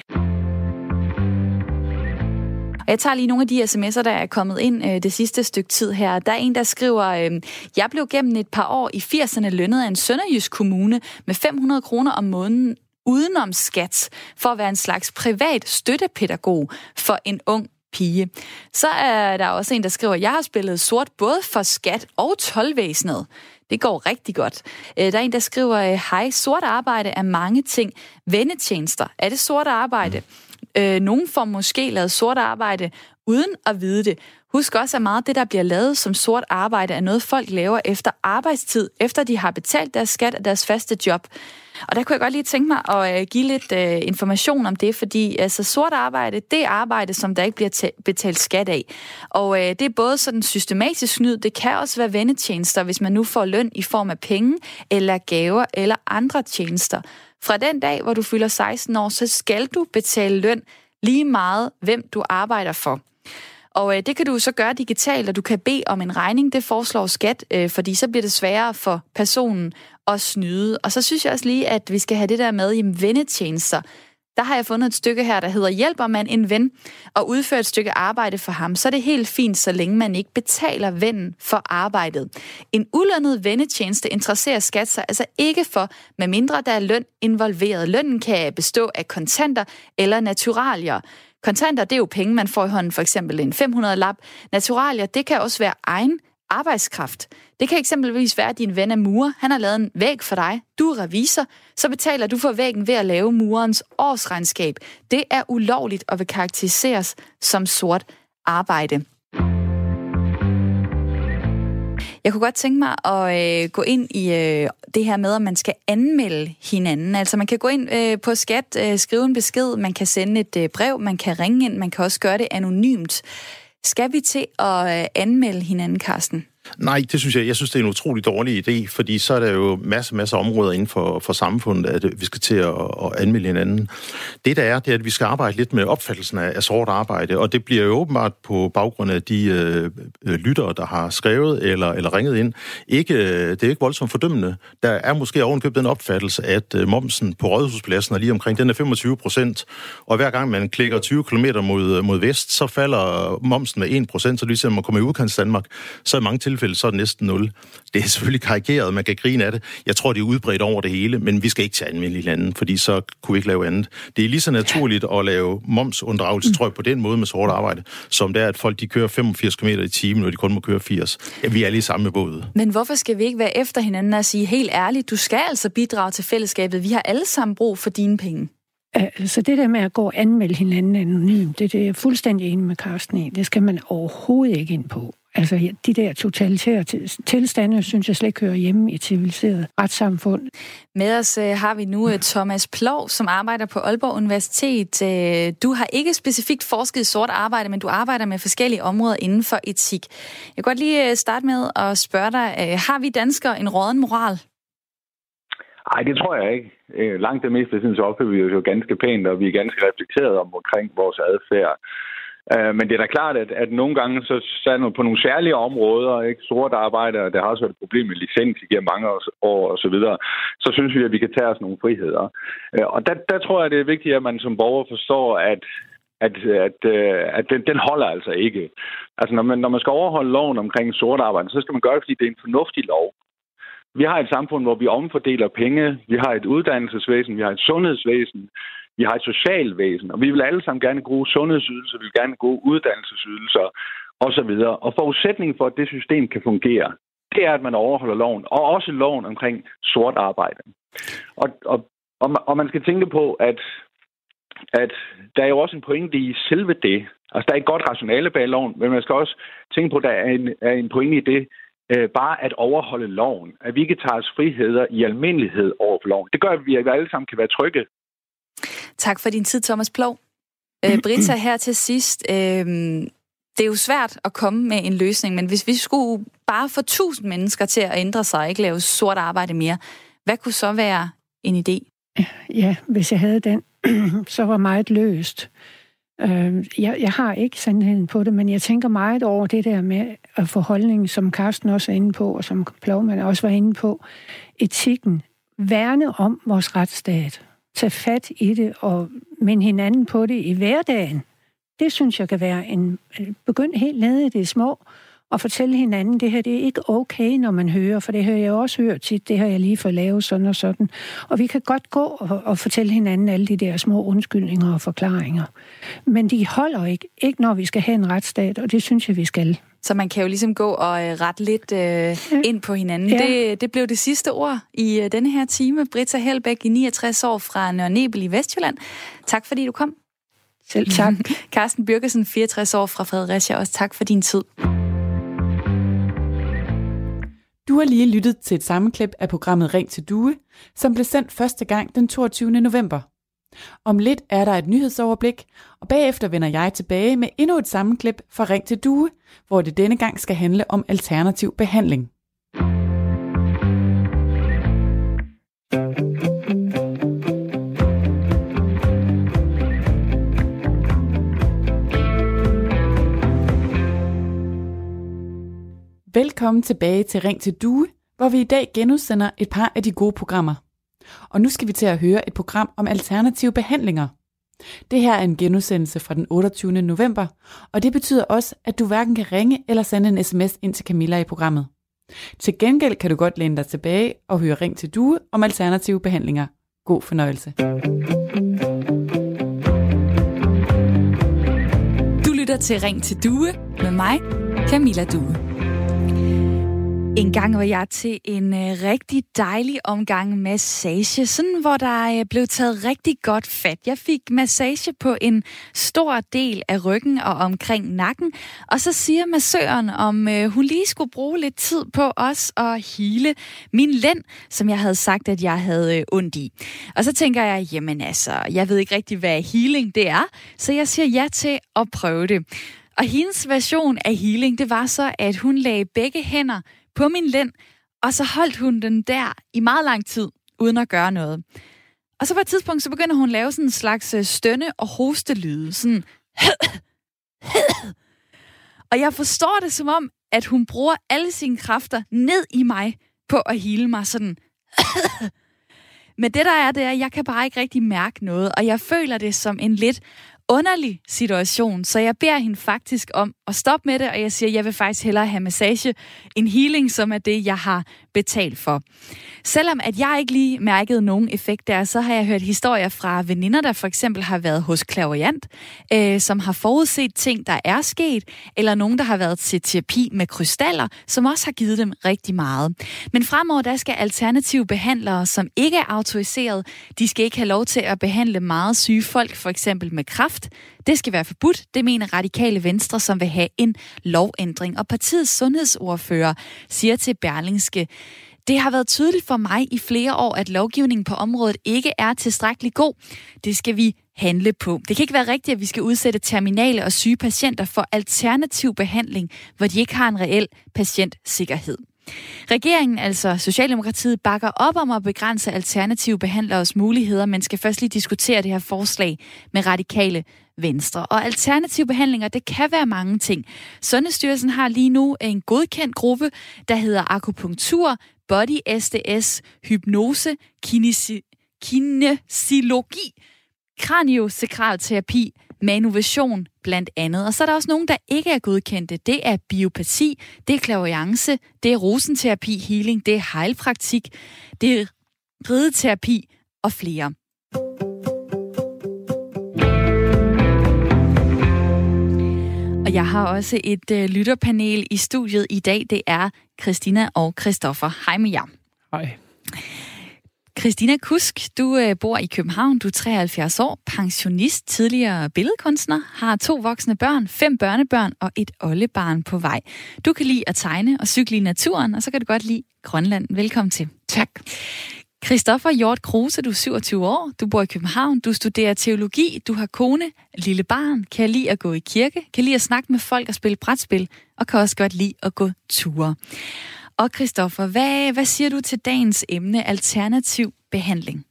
Jeg tager lige nogle af de sms'er, der er kommet ind øh, det sidste stykke tid her. Der er en, der skriver, øh, jeg blev gennem et par år i 80'erne lønnet af en sønderjysk kommune med 500 kroner om måneden udenom skat for at være en slags privat støttepædagog for en ung pige. Så er der også en, der skriver, jeg har spillet sort både for skat og tolvvæsenet. Det går rigtig godt. Øh, der er en, der skriver, øh, hej, sort arbejde er mange ting. Vendetjenester, er det sort arbejde? Øh, nogen får måske lavet sort arbejde uden at vide det. Husk også, at meget det, der bliver lavet som sort arbejde, er noget, folk laver efter arbejdstid, efter de har betalt deres skat og deres faste job. Og der kunne jeg godt lige tænke mig at øh, give lidt uh, information om det, fordi altså, sort arbejde, det er arbejde, som der ikke bliver betalt skat af. Og uh, det er både sådan systematisk snyd, det kan også være vendetjenester, hvis man nu får løn i form af penge, eller gaver, eller andre tjenester. Fra den dag, hvor du fylder 16 år, så skal du betale løn lige meget, hvem du arbejder for. Og øh, det kan du så gøre digitalt, og du kan bede om en regning. Det foreslår skat, øh, fordi så bliver det sværere for personen at snyde. Og så synes jeg også lige, at vi skal have det der med i vennetjenester. Der har jeg fundet et stykke her, der hedder Hjælper man en ven og udfører et stykke arbejde for ham, så er det helt fint, så længe man ikke betaler vennen for arbejdet. En ulønnet vennetjeneste interesserer skat sig altså ikke for, medmindre der er løn involveret. Lønnen kan bestå af kontanter eller naturalier. Kontanter, det er jo penge, man får i hånden, for eksempel en 500-lap. Naturalier, det kan også være egen arbejdskraft. Det kan eksempelvis være, at din ven er murer. Han har lavet en væg for dig. Du er revisor. Så betaler du for væggen ved at lave murens årsregnskab. Det er ulovligt og vil karakteriseres som sort arbejde. Jeg kunne godt tænke mig at øh, gå ind i øh, det her med, at man skal anmelde hinanden. Altså man kan gå ind øh, på skat, øh, skrive en besked, man kan sende et øh, brev, man kan ringe ind, man kan også gøre det anonymt. Skal vi til at øh, anmelde hinanden, Karsten? Nej, det synes jeg. Jeg synes, det er en utrolig dårlig idé, fordi så er der jo masser, masser af områder inden for, for samfundet, at øh, vi skal til at, at anmelde hinanden. Det der er, det er, at vi skal arbejde lidt med opfattelsen af, af sort arbejde, og det bliver jo åbenbart på baggrund af de øh, øh lyttere, der har skrevet eller, eller ringet ind. Ikke, øh, det er ikke voldsomt fordømmende. Der er måske ovenkøbet den opfattelse, at øh, momsen på Rådhuspladsen er lige omkring, den er 25 procent, og hver gang man klikker 20 km mod, mod vest, så falder momsen med 1 procent, så lige man kommer i udkants Danmark, så er mange til tilfælde, så er det næsten 0. Det er selvfølgelig karikeret, man kan grine af det. Jeg tror, det er udbredt over det hele, men vi skal ikke tage anmelde lande, fordi så kunne vi ikke lave andet. Det er lige så naturligt at lave momsunddragelse, tror jeg, på den måde med sort arbejde, som det er, at folk de kører 85 km i timen, og de kun må køre 80. Ja, vi er lige samme båd. Men hvorfor skal vi ikke være efter hinanden og sige helt ærligt, du skal altså bidrage til fællesskabet. Vi har alle sammen brug for dine penge. Altså det der med at gå og anmelde hinanden anonymt, det, det er jeg fuldstændig enig med Carsten i. Det skal man overhovedet ikke ind på. Altså, de der totalitære tilstande, synes jeg slet ikke hører hjemme i et civiliseret retssamfund. Med os uh, har vi nu uh, Thomas Plov, som arbejder på Aalborg Universitet. Uh, du har ikke specifikt forsket i sort arbejde, men du arbejder med forskellige områder inden for etik. Jeg kan godt lige uh, starte med at spørge dig, har vi danskere en råden moral? Nej, det tror jeg ikke. Langt det meste synes jeg opfører vi jo ganske pænt, og vi er ganske reflekteret om omkring vores adfærd. Øh, men det er da klart, at, at nogle gange så, så er på nogle særlige områder, ikke sort arbejde, og der har også været et problem med licens igennem mange år og så videre, så synes vi, at vi kan tage os nogle friheder. Øh, og der, der tror jeg, det er vigtigt, at man som borger forstår, at at, at, øh, at den, den holder altså ikke. Altså, når man, når man skal overholde loven omkring sort arbejde, så skal man gøre det, fordi det er en fornuftig lov. Vi har et samfund, hvor vi omfordeler penge. Vi har et uddannelsesvæsen, vi har et sundhedsvæsen, vi har et socialvæsen, og vi vil alle sammen gerne gode sundhedsydelser, vi vil gerne gode uddannelsesydelser osv. Og forudsætningen for, at det system kan fungere, det er, at man overholder loven, og også loven omkring sort arbejde. Og, og, og man skal tænke på, at, at der er jo også en pointe i selve det. Altså, der er et godt rationale bag loven, men man skal også tænke på, at der er en, er en pointe i det, øh, bare at overholde loven. At vi ikke tager os friheder i almindelighed over for loven. Det gør, at vi alle sammen kan være trygge Tak for din tid, Thomas Plov. Øh, Britta, her til sidst. Øh, det er jo svært at komme med en løsning, men hvis vi skulle bare få tusind mennesker til at ændre sig og ikke lave sort arbejde mere, hvad kunne så være en idé? Ja, hvis jeg havde den, så var meget løst. Øh, jeg, jeg har ikke sandheden på det, men jeg tænker meget over det der med at få holdningen, som Carsten også er inde på, og som Plovman også var inde på, etikken. Værne om vores retsstat tage fat i det og minde hinanden på det i hverdagen. Det synes jeg kan være en... Øh, Begynd helt nede i det små, og fortælle hinanden, det her det er ikke okay, når man hører, for det har jeg også hørt tit, det har jeg lige fået lavet sådan og sådan. Og vi kan godt gå og, og fortælle hinanden alle de der små undskyldninger og forklaringer. Men de holder ikke, ikke når vi skal have en retsstat, og det synes jeg, vi skal. Så man kan jo ligesom gå og øh, rette lidt øh, ja. ind på hinanden. Ja. Det, det blev det sidste ord i øh, denne her time. Britta Helbæk i 69 år fra Nørre Nebel i Vestjylland. Tak fordi du kom. Selv tak. Carsten Birkesen, 64 år fra Fredericia. Også tak for din tid. Du har lige lyttet til et sammenklip af programmet Ring til Due, som blev sendt første gang den 22. november. Om lidt er der et nyhedsoverblik, og bagefter vender jeg tilbage med endnu et sammenklip fra Ring til Due, hvor det denne gang skal handle om alternativ behandling. Velkommen tilbage til Ring til Due, hvor vi i dag genudsender et par af de gode programmer. Og nu skal vi til at høre et program om alternative behandlinger. Det her er en genudsendelse fra den 28. november, og det betyder også, at du hverken kan ringe eller sende en sms ind til Camilla i programmet. Til gengæld kan du godt læne dig tilbage og høre Ring til Due om alternative behandlinger. God fornøjelse. Du lytter til Ring til Due med mig, Camilla Due. En gang var jeg til en øh, rigtig dejlig omgang massage, sådan hvor der øh, blev taget rigtig godt fat. Jeg fik massage på en stor del af ryggen og omkring nakken, og så siger massøren, om øh, hun lige skulle bruge lidt tid på os at hele min lænd, som jeg havde sagt, at jeg havde øh, ondt i. Og så tænker jeg, jamen altså, jeg ved ikke rigtig, hvad healing det er, så jeg siger ja til at prøve det. Og hendes version af healing, det var så, at hun lagde begge hænder på min lænd, og så holdt hun den der i meget lang tid, uden at gøre noget. Og så på et tidspunkt, så begynder hun at lave sådan en slags øh, stønne- og hostelyde. Sådan... og jeg forstår det som om, at hun bruger alle sine kræfter ned i mig på at hele mig sådan... Men det der er, det er, at jeg kan bare ikke rigtig mærke noget, og jeg føler det som en lidt underlig situation, så jeg beder hende faktisk om at stoppe med det, og jeg siger, at jeg vil faktisk hellere have massage en healing, som er det, jeg har betalt for. Selvom at jeg ikke lige mærkede nogen effekt der, så har jeg hørt historier fra veninder, der for eksempel har været hos klaverjant, øh, som har forudset ting, der er sket, eller nogen, der har været til terapi med krystaller, som også har givet dem rigtig meget. Men fremover, der skal alternative behandlere, som ikke er autoriseret, de skal ikke have lov til at behandle meget syge folk, for eksempel med kraft. Det skal være forbudt, det mener radikale venstre, som vil have en lovændring. Og partiets sundhedsordfører siger til Berlingske, det har været tydeligt for mig i flere år, at lovgivningen på området ikke er tilstrækkelig god. Det skal vi handle på. Det kan ikke være rigtigt, at vi skal udsætte terminale og syge patienter for alternativ behandling, hvor de ikke har en reel patientsikkerhed. Regeringen, altså Socialdemokratiet, bakker op om at begrænse alternative behandleres muligheder, men skal først lige diskutere det her forslag med radikale venstre. Og alternative behandlinger, det kan være mange ting. Sundhedsstyrelsen har lige nu en godkendt gruppe, der hedder akupunktur, body SDS, hypnose, kinesi, kinesiologi, kraniosakralterapi, med innovation blandt andet. Og så er der også nogen, der ikke er godkendte. Det er biopati, det er klaviance, det er rosenterapi, healing, det er heilpraktik, det er rideterapi og flere. Og jeg har også et øh, lytterpanel i studiet i dag. Det er Christina og Christoffer. Hej med jer. Hej. Christina Kusk, du øh, bor i København, du er 73 år, pensionist, tidligere billedkunstner, har to voksne børn, fem børnebørn og et oldebarn på vej. Du kan lide at tegne og cykle i naturen, og så kan du godt lide Grønland. Velkommen til. Tak. Christoffer Hjort Kruse, du er 27 år, du bor i København, du studerer teologi, du har kone, lille barn, kan lide at gå i kirke, kan lide at snakke med folk og spille brætspil, og kan også godt lide at gå ture. Og Christoffer, hvad, hvad siger du til dagens emne, alternativ behandling?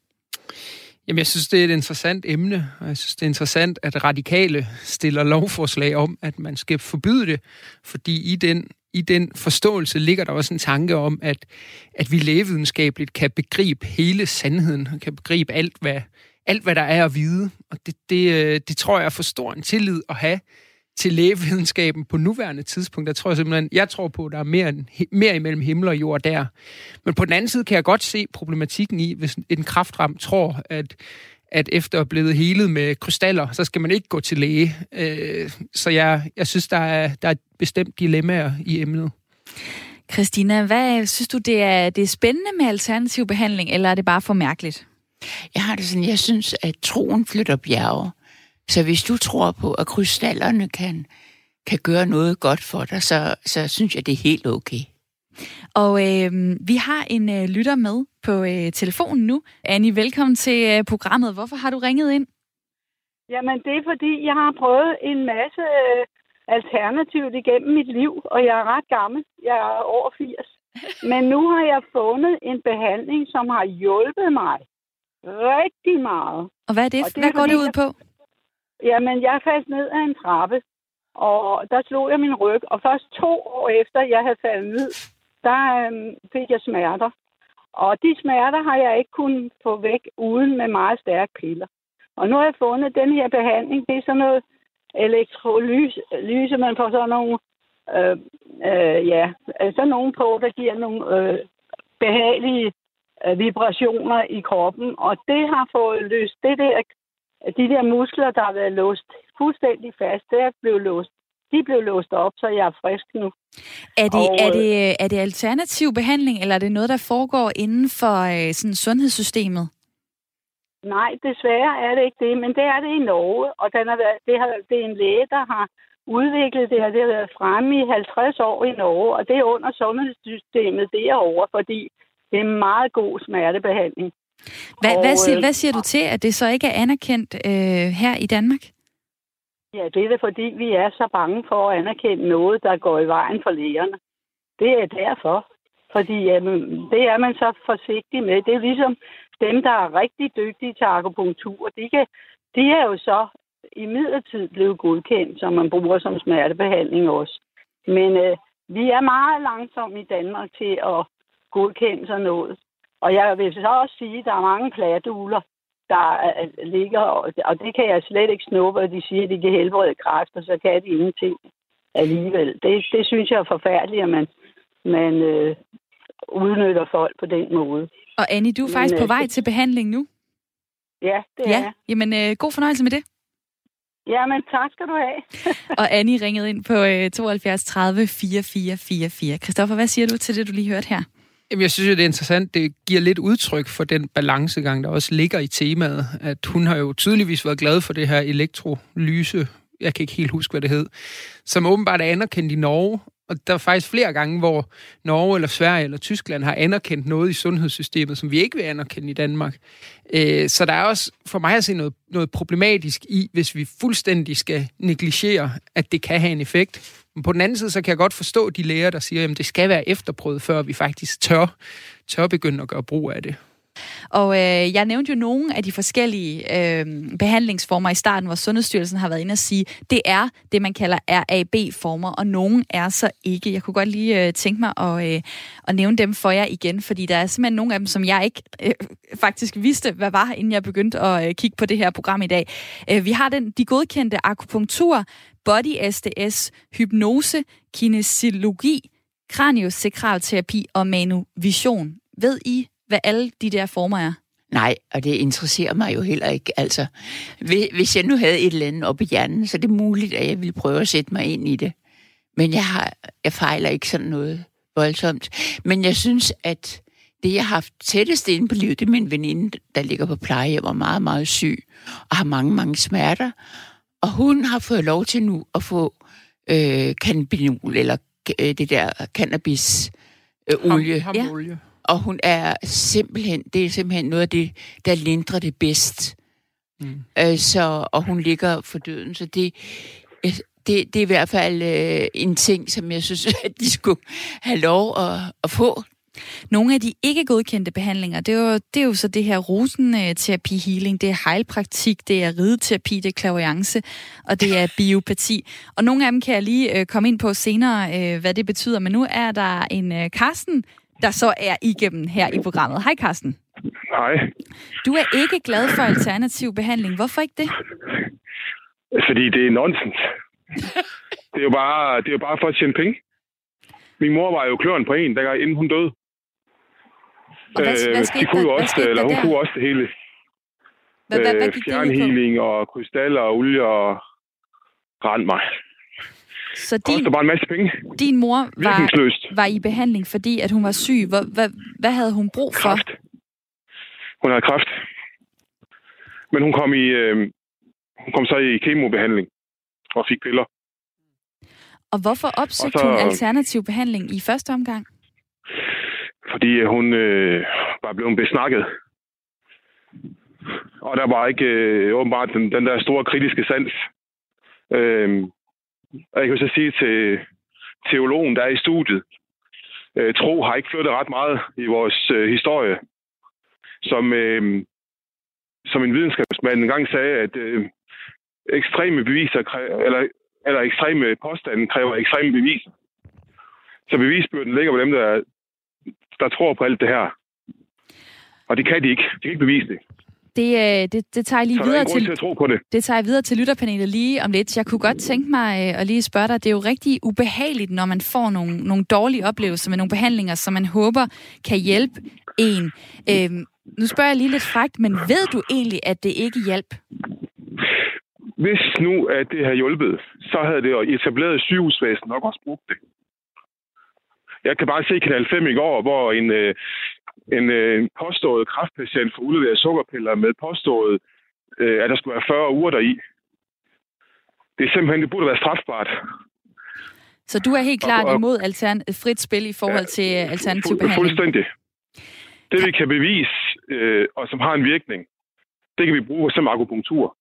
Jamen, jeg synes, det er et interessant emne, og jeg synes, det er interessant, at radikale stiller lovforslag om, at man skal forbyde det, fordi i den, i den forståelse ligger der også en tanke om, at, at vi lægevidenskabeligt kan begribe hele sandheden, og kan begribe alt, hvad, alt, hvad der er at vide. Og det, det, øh, det tror jeg er for stor en tillid at have til lægevidenskaben på nuværende tidspunkt. Der tror jeg simpelthen, jeg tror på, at der er mere, end, mere imellem himmel og jord der. Men på den anden side kan jeg godt se problematikken i, hvis en kraftramt tror, at at efter at blevet helet med krystaller, så skal man ikke gå til læge. Øh, så jeg, jeg synes, der er, der er bestemt dilemmaer i emnet. Christina, hvad synes du, det er, det er spændende med alternativ behandling, eller er det bare for mærkeligt? Jeg har det sådan, jeg synes, at troen flytter bjerge. Så hvis du tror på, at krystallerne kan, kan gøre noget godt for dig, så, så synes jeg, det er helt okay. Og øh, vi har en øh, lytter med på øh, telefonen nu. Annie, velkommen til øh, programmet. Hvorfor har du ringet ind? Jamen, det er fordi, jeg har prøvet en masse øh, alternativt igennem mit liv, og jeg er ret gammel. Jeg er over 80. Men nu har jeg fundet en behandling, som har hjulpet mig rigtig meget. Og hvad er det? det hvad går det ud på? Jamen, jeg faldt ned af en trappe, og der slog jeg min ryg. Og først to år efter, jeg havde faldet ned, der øhm, fik jeg smerter. Og de smerter har jeg ikke kunnet få væk uden med meget stærke piller. Og nu har jeg fundet den her behandling. Det er sådan noget elektrolyse, man får sådan nogle, øh, øh, ja, sådan nogle på, der giver nogle øh, behagelige øh, vibrationer i kroppen. Og det har fået løst det der, de der muskler, der har været låst fuldstændig fast, det er blevet låst de blev låst op, så jeg er frisk nu. Er det, og, er det, er det alternativ behandling, eller er det noget, der foregår inden for øh, sådan sundhedssystemet? Nej, desværre er det ikke det, men det er det i Norge, og den er, det, har, det er en læge, der har udviklet det her. Det har været fremme i 50 år i Norge, og det er under sundhedssystemet derovre, fordi det er en meget god smertebehandling. Hvad, og, hvad, siger, hvad siger du til, at det så ikke er anerkendt øh, her i Danmark? Ja, det er det, fordi vi er så bange for at anerkende noget, der går i vejen for lægerne. Det er derfor. Fordi jamen, det er man så forsigtig med. Det er ligesom dem, der er rigtig dygtige til akupunktur. De, kan, de er jo så i midlertid blevet godkendt, som man bruger som smertebehandling også. Men øh, vi er meget langsomme i Danmark til at godkende sådan noget. Og jeg vil så også sige, at der er mange pladuler, der ligger, og det kan jeg slet ikke snuppe, at de siger, at de kan helbrede kræft, og så kan de ingenting alligevel. Det, det synes jeg er forfærdeligt, at man, man øh, udnytter folk på den måde. Og Annie, du er faktisk Men, på øh, vej til behandling nu? Ja, det ja. er Jamen, øh, god fornøjelse med det. Jamen, tak skal du have. og Annie ringede ind på øh, 72 30 4444. Christoffer, hvad siger du til det, du lige hørte her? Jamen, jeg synes jo, det er interessant. Det giver lidt udtryk for den balancegang, der også ligger i temaet. At hun har jo tydeligvis været glad for det her elektrolyse, jeg kan ikke helt huske, hvad det hed, som åbenbart er anerkendt i Norge. Og der er faktisk flere gange, hvor Norge eller Sverige eller Tyskland har anerkendt noget i sundhedssystemet, som vi ikke vil anerkende i Danmark. Øh, så der er også for mig at se noget, noget problematisk i, hvis vi fuldstændig skal negligere, at det kan have en effekt. Men på den anden side, så kan jeg godt forstå de læger, der siger, at det skal være efterprøvet, før vi faktisk tør, tør begynde at gøre brug af det. Og øh, jeg nævnte jo nogle af de forskellige øh, behandlingsformer i starten, hvor Sundhedsstyrelsen har været inde og sige, det er det, man kalder RAB-former, og nogen er så ikke. Jeg kunne godt lige øh, tænke mig at, øh, at nævne dem for jer igen, fordi der er simpelthen nogle af dem, som jeg ikke øh, faktisk vidste, hvad var, inden jeg begyndte at øh, kigge på det her program i dag. Øh, vi har den, de godkendte akupunktur, body SDS, hypnose, kinesiologi, kraniosakralterapi og manuvision. Ved I, hvad alle de der former er? Nej, og det interesserer mig jo heller ikke. Altså, hvis jeg nu havde et eller andet op i hjernen, så er det muligt, at jeg ville prøve at sætte mig ind i det. Men jeg, har, jeg fejler ikke sådan noget voldsomt. Men jeg synes, at det, jeg har haft tættest inde på livet, det er min veninde, der ligger på plejehjem og er meget, meget syg, og har mange, mange smerter. Og hun har fået lov til nu at få øh, cannabinol, eller øh, det der cannabis øh, olie. Ham, ham olie. Og hun er simpelthen, det er simpelthen noget af det, der lindrer det bedst. Mm. Øh, så, og hun ligger for døden, så det, øh, det, det er i hvert fald øh, en ting, som jeg synes, at de skulle have lov at, at få. Nogle af de ikke godkendte behandlinger, det er jo, det er jo så det her rosenterapi healing, det er heilpraktik, det er rideterapi, det er klaviance, og det er biopati. Og nogle af dem kan jeg lige øh, komme ind på senere, øh, hvad det betyder. Men nu er der en øh, Karsten, der så er igennem her i programmet. Hej Karsten. Hej. Du er ikke glad for alternativ behandling. Hvorfor ikke det? Fordi det er nonsens. Det er jo bare, det er jo bare for at tjene penge. Min mor var jo kløren på en, der inden hun døde. Og hvad, Øh, hvad de skete kunne der, jo hvad også, skete eller hun der? kunne også det hele. Hvad, hvad, hvad Øh, gik fjernhealing og krystaller og olie og rend mig. Så Det koster din, bare en masse penge. din mor var, var i behandling, fordi at hun var syg. Hvad, hvad, hvad havde hun brug for? Kræft. Hun havde kræft. Men hun kom i, øh, hun kom så i kemobehandling og fik piller. Og hvorfor opsøgte Og så- hun alternativ behandling i første omgang? fordi hun øh, var blevet besnakket. Og der var ikke øh, åbenbart den, den der store kritiske sans. Øh, og jeg kan så sige til teologen, der er i studiet, øh, tro har ikke flyttet ret meget i vores øh, historie. Som, øh, som en videnskabsmand engang sagde, at øh, ekstreme beviser, kræver, eller, eller ekstreme påstande kræver ekstreme beviser. Så bevisbyrden ligger på dem, der, der tror på alt det her. Og det kan de ikke. De kan ikke bevise det. Det, øh, det, det tager jeg lige Så er videre til, til tro på det. det tager jeg videre til lytterpanelet lige om lidt. Jeg kunne godt tænke mig øh, at lige spørge dig, det er jo rigtig ubehageligt, når man får nogle, nogle dårlige oplevelser med nogle behandlinger, som man håber kan hjælpe en. Øhm, nu spørger jeg lige lidt frækt, men ved du egentlig, at det ikke hjalp? Hvis nu, at det havde hjulpet, så havde det etableret sygehusvæsen nok også brugt det. Jeg kan bare se Kanal 5 i går, hvor en, øh, en øh, påstået kraftpatient får udleveret sukkerpiller med påstået, øh, at der skulle være 40 uger deri. Det er simpelthen, det burde være strafbart. Så du er helt klart Og- og- imod altern- frit spil i forhold til øh, alternativ Fu- behandling? Fuldstændig. Det vi kan bevise, øh, og som har en virkning, det kan vi bruge som akupunktur.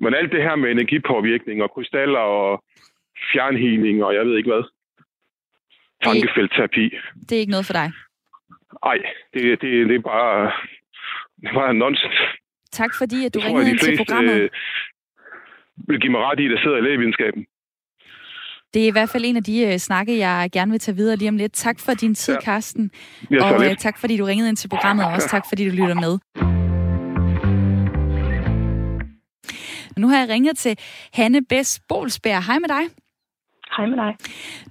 Men alt det her med energipåvirkning og krystaller og fjernhealing og jeg ved ikke hvad, tankefeltterapi, Det er ikke noget for dig. Ej, det, det, det er bare, det er bare nonsens. Tak fordi, at du tror ringede jeg, ind til programmet. øh, vil give mig ret i, der sidder i lægevidenskaben. Det er i hvert fald en af de øh, snakke, jeg gerne vil tage videre lige om lidt. Tak for din tid, Ja. Karsten. Ja, og øh, tak fordi du ringede ind til programmet, og også tak fordi du lytter med. Nu har jeg ringet til Hanne Bess Bolsberg. Hej med dig. Hej med dig.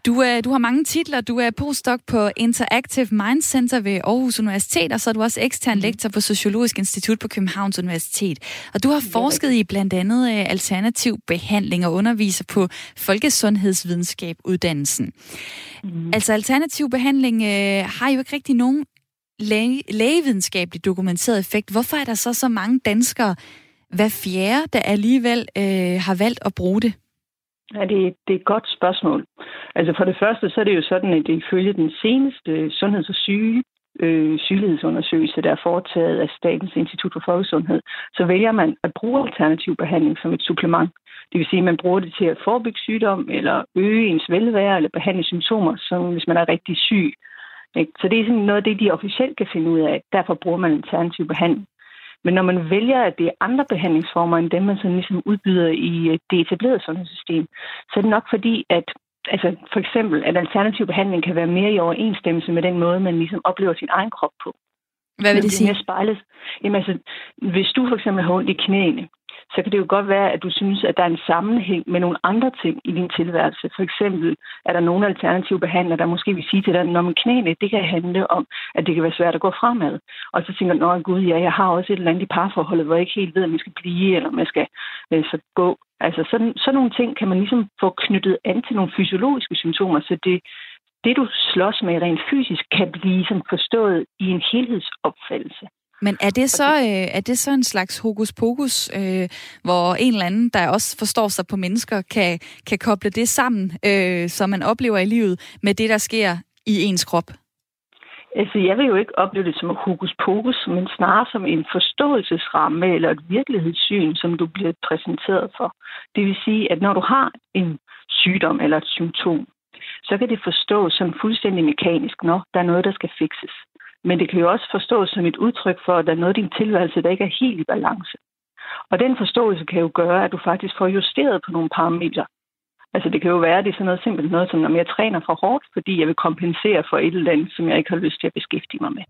Du, øh, du har mange titler. Du er postdoc på Interactive Mind Center ved Aarhus Universitet, og så er du også ekstern lektor på Sociologisk Institut på Københavns Universitet. Og du har forsket i blandt andet øh, alternativ behandling og underviser på Folkesundhedsvidenskab uddannelsen. Mm. Altså alternativ behandling øh, har jo ikke rigtig nogen læge, lægevidenskabelig dokumenteret effekt. Hvorfor er der så så mange danskere, hver fjerde, der alligevel øh, har valgt at bruge det? Ja, det, det er et godt spørgsmål. Altså for det første, så er det jo sådan, at ifølge den seneste sundheds- og syge, øh, sygelighedsundersøgelse, der er foretaget af Statens Institut for Folkesundhed, så vælger man at bruge alternativ behandling som et supplement. Det vil sige, at man bruger det til at forebygge sygdom, eller øge ens velvære, eller behandle symptomer, som hvis man er rigtig syg. Ikke? Så det er sådan noget af det, de officielt kan finde ud af. Derfor bruger man alternativ behandling. Men når man vælger, at det er andre behandlingsformer end dem, man sådan ligesom udbyder i øh, det etablerede sundhedssystem, så er det nok fordi, at altså for eksempel, at alternativ behandling kan være mere i overensstemmelse med den måde, man ligesom oplever sin egen krop på. Hvad vil det sige? mere spejlet. Jamen altså, hvis du for eksempel har ondt i knæene, så kan det jo godt være, at du synes, at der er en sammenhæng med nogle andre ting i din tilværelse. For eksempel er der nogle alternative behandlere, der måske vil sige til dig, at knæene, det kan handle om, at det kan være svært at gå fremad. Og så tænker du, gud, ja, jeg har også et eller andet i parforholdet, hvor jeg ikke helt ved, om jeg skal blive, eller om jeg skal øh, så gå. Altså sådan, sådan nogle ting kan man ligesom få knyttet an til nogle fysiologiske symptomer, så det, det du slås med rent fysisk, kan blive sådan forstået i en helhedsopfattelse. Men er det så, øh, er det så en slags hokus pokus, øh, hvor en eller anden, der også forstår sig på mennesker, kan, kan koble det sammen, øh, som man oplever i livet, med det, der sker i ens krop? Altså, jeg vil jo ikke opleve det som et hokus pokus, men snarere som en forståelsesramme eller et virkelighedssyn, som du bliver præsenteret for. Det vil sige, at når du har en sygdom eller et symptom, så kan det forstås som fuldstændig mekanisk. Nå, der er noget, der skal fikses. Men det kan jo også forstås som et udtryk for, at der er noget i din tilværelse, der ikke er helt i balance. Og den forståelse kan jo gøre, at du faktisk får justeret på nogle parametre. Altså det kan jo være, at det er sådan noget simpelt noget, som når jeg træner for hårdt, fordi jeg vil kompensere for et eller andet, som jeg ikke har lyst til at beskæftige mig med.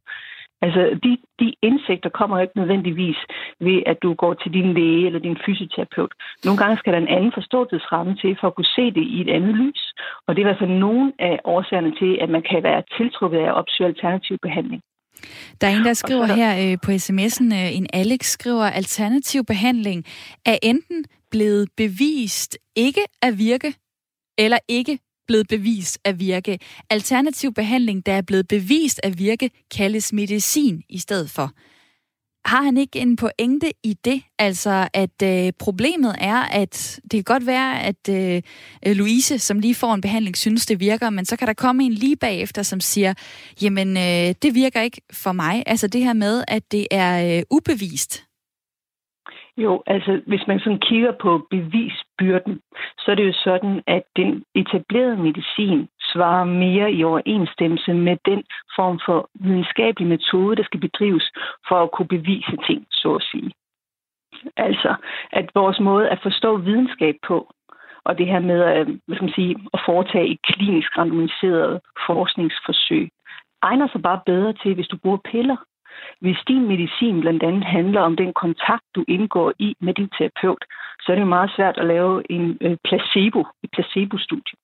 Altså, de, de indsigter kommer ikke nødvendigvis ved, at du går til din læge eller din fysioterapeut. Nogle gange skal der en anden forståelsesramme til, for at kunne se det i et andet lys. Og det er i hvert fald nogle af årsagerne til, at man kan være tiltrukket af at opsøge alternativ behandling. Der er en, der skriver der... her øh, på sms'en, øh, en Alex skriver, alternativ behandling er enten blevet bevist ikke at virke, eller ikke blevet bevist at virke. Alternativ behandling, der er blevet bevist at virke, kaldes medicin i stedet for. Har han ikke en pointe i det? Altså, at øh, problemet er, at det kan godt være, at øh, Louise, som lige får en behandling, synes, det virker, men så kan der komme en lige bagefter, som siger, jamen, øh, det virker ikke for mig. Altså det her med, at det er øh, ubevist. Jo, altså hvis man sådan kigger på bevis byrden, så er det jo sådan, at den etablerede medicin svarer mere i overensstemmelse med den form for videnskabelig metode, der skal bedrives for at kunne bevise ting, så at sige. Altså, at vores måde at forstå videnskab på, og det her med at, hvad skal man sige, at foretage et klinisk randomiseret forskningsforsøg, egner sig bare bedre til, hvis du bruger piller. Hvis din medicin blandt andet handler om den kontakt, du indgår i med din terapeut, så er det meget svært at lave en øh, placebo, et placebo-studie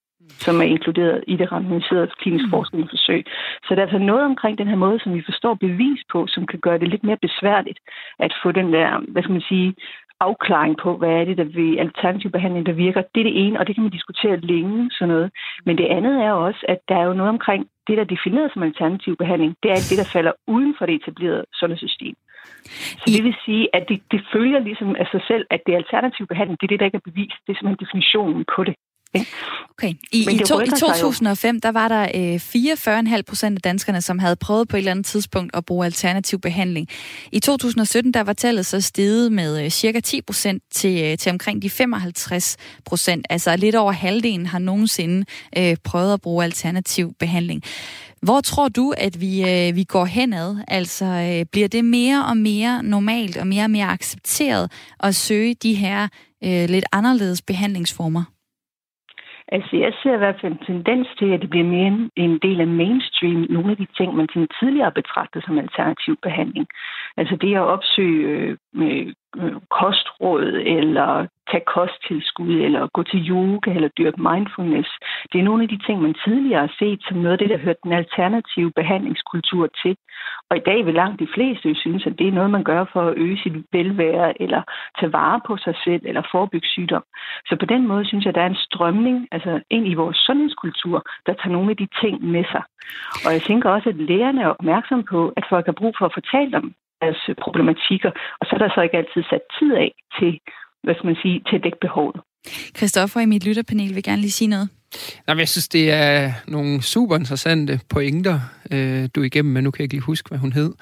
som er inkluderet i det randomiserede klinisk mm. forskningsforsøg. Så der er altså noget omkring den her måde, som vi forstår bevis på, som kan gøre det lidt mere besværligt at få den der, hvad skal man sige, afklaring på, hvad er det, der ved alternativ behandling, der virker. Det er det ene, og det kan man diskutere længe, sådan noget. Men det andet er også, at der er jo noget omkring det, der er defineret som alternativ behandling. Det er det, der falder uden for det etablerede sundhedssystem. Så det vil sige, at det, det følger ligesom af sig selv, at det er alternativ behandling. Det er det, der ikke er bevist. Det er simpelthen definitionen på det. Okay. I, i, to, I 2005, der var der øh, 44,5 procent af danskerne, som havde prøvet på et eller andet tidspunkt at bruge alternativ behandling. I 2017, der var tallet så steget med øh, cirka 10 procent til, øh, til omkring de 55 procent. Altså lidt over halvdelen har nogensinde øh, prøvet at bruge alternativ behandling. Hvor tror du, at vi, øh, vi går henad? Altså, øh, bliver det mere og mere normalt og mere og mere accepteret at søge de her øh, lidt anderledes behandlingsformer? Altså, jeg ser i hvert fald en tendens til, at det bliver mere en del af mainstream. Nogle af de ting, man tidligere betragtede som alternativ behandling. Altså det at opsøge øh, øh, med kostråd, eller tage kosttilskud, eller gå til yoga, eller dyrke mindfulness. Det er nogle af de ting, man tidligere har set som noget af det, der hørt den alternative behandlingskultur til. Og i dag vil langt de fleste synes, at det er noget, man gør for at øge sit velvære, eller tage vare på sig selv, eller forebygge sygdom. Så på den måde synes jeg, at der er en strømning altså ind i vores sundhedskultur, der tager nogle af de ting med sig. Og jeg tænker også, at lægerne er opmærksom på, at folk har brug for at fortælle dem deres problematikker, og så er der så ikke altid sat tid af til, hvad skal man sige, til at dække behovet. Christoffer i mit lytterpanel vil gerne lige sige noget. Jamen, jeg synes, det er nogle super interessante pointer, øh, du er igennem, men nu kan jeg ikke lige huske, hvad hun hed.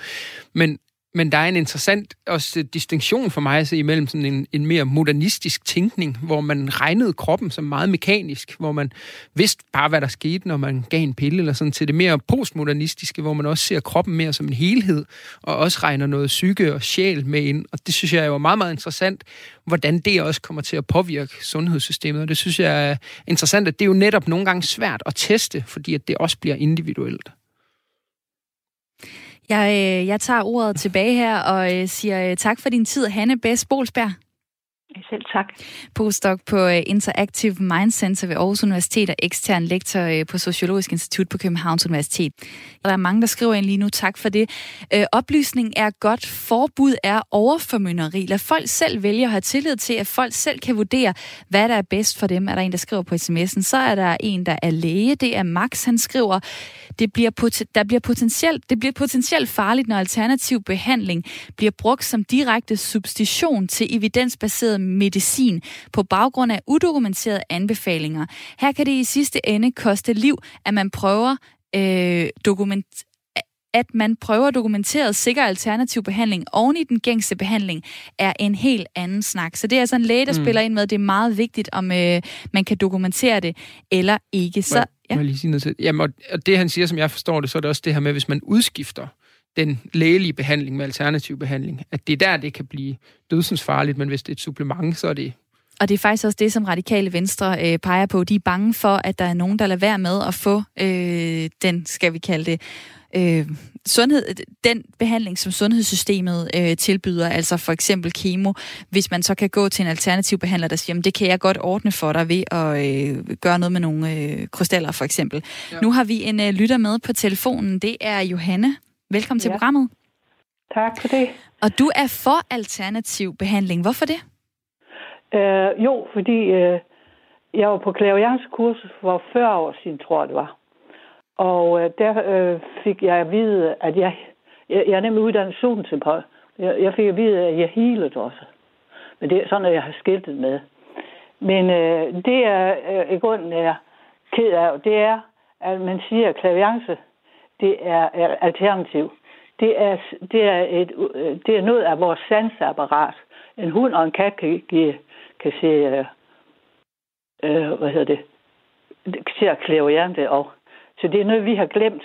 Men men der er en interessant også øh, distinktion for mig altså, imellem sådan en, en mere modernistisk tænkning, hvor man regnede kroppen som meget mekanisk, hvor man vidste bare, hvad der skete, når man gav en pille, eller sådan, til det mere postmodernistiske, hvor man også ser kroppen mere som en helhed, og også regner noget psyke og sjæl med ind. Og det synes jeg er jo meget, meget interessant, hvordan det også kommer til at påvirke sundhedssystemet. Og det synes jeg er interessant, at det er jo netop nogle gange svært at teste, fordi at det også bliver individuelt. Jeg, øh, jeg tager ordet tilbage her og øh, siger øh, tak for din tid, Hanne Bæs Bolsberg. Selv tak. Postdoc på øh, Interactive Mind Center ved Aarhus Universitet og ekstern lektor øh, på Sociologisk Institut på Københavns Universitet. Der er mange, der skriver ind lige nu. Tak for det. Øh, oplysning er godt. Forbud er overformynderi. Lad folk selv vælge at have tillid til, at folk selv kan vurdere, hvad der er bedst for dem. Er der en, der skriver på sms'en. Så er der en, der er læge. Det er Max, han skriver, det bliver, der bliver potentielt, det bliver potentielt farligt, når alternativ behandling bliver brugt som direkte substitution til evidensbaseret medicin på baggrund af udokumenterede anbefalinger. Her kan det i sidste ende koste liv, at man prøver øh, dokument at man prøver dokumenteret sikker alternativ behandling oven i den gængse behandling, er en helt anden snak. Så det er altså en læge, der mm. spiller ind med, det er meget vigtigt, om øh, man kan dokumentere det eller ikke. Så, ja. Må jeg lige sige noget til? Jamen, og det han siger, som jeg forstår det, så er det også det her med, hvis man udskifter den lægelige behandling med alternativ behandling, at det er der, det kan blive dødsensfarligt, men hvis det er et supplement, så er det Og det er faktisk også det, som radikale venstre øh, peger på. De er bange for, at der er nogen, der lader være med at få øh, den, skal vi kalde det, øh, sundhed, den behandling, som sundhedssystemet øh, tilbyder, altså for eksempel kemo, hvis man så kan gå til en alternativ behandler, der siger, det kan jeg godt ordne for dig ved at øh, gøre noget med nogle øh, krystaller for eksempel. Ja. Nu har vi en øh, lytter med på telefonen, det er Johanne. Velkommen ja. til programmet. Tak for det. Og du er for alternativ behandling. Hvorfor det? Øh, jo, fordi øh, jeg var på klavianskursus for 40 år siden, tror jeg det var. Og øh, der øh, fik jeg at vide, at jeg, jeg, jeg er nemlig uddannet sundhedsterapeut. Jeg, jeg fik at vide, at jeg healede også. Men det er sådan, at jeg har skiltet med. Men øh, det er øh, i grunden er ked af, det er, at man siger, at klaviance, det er, er alternativ. Det er, det, er et, det er noget af vores sansapparat. En hund og en kat kan, kan, kan se, øh, øh, hvad hedder det, ser klaviante og så det er noget, vi har glemt.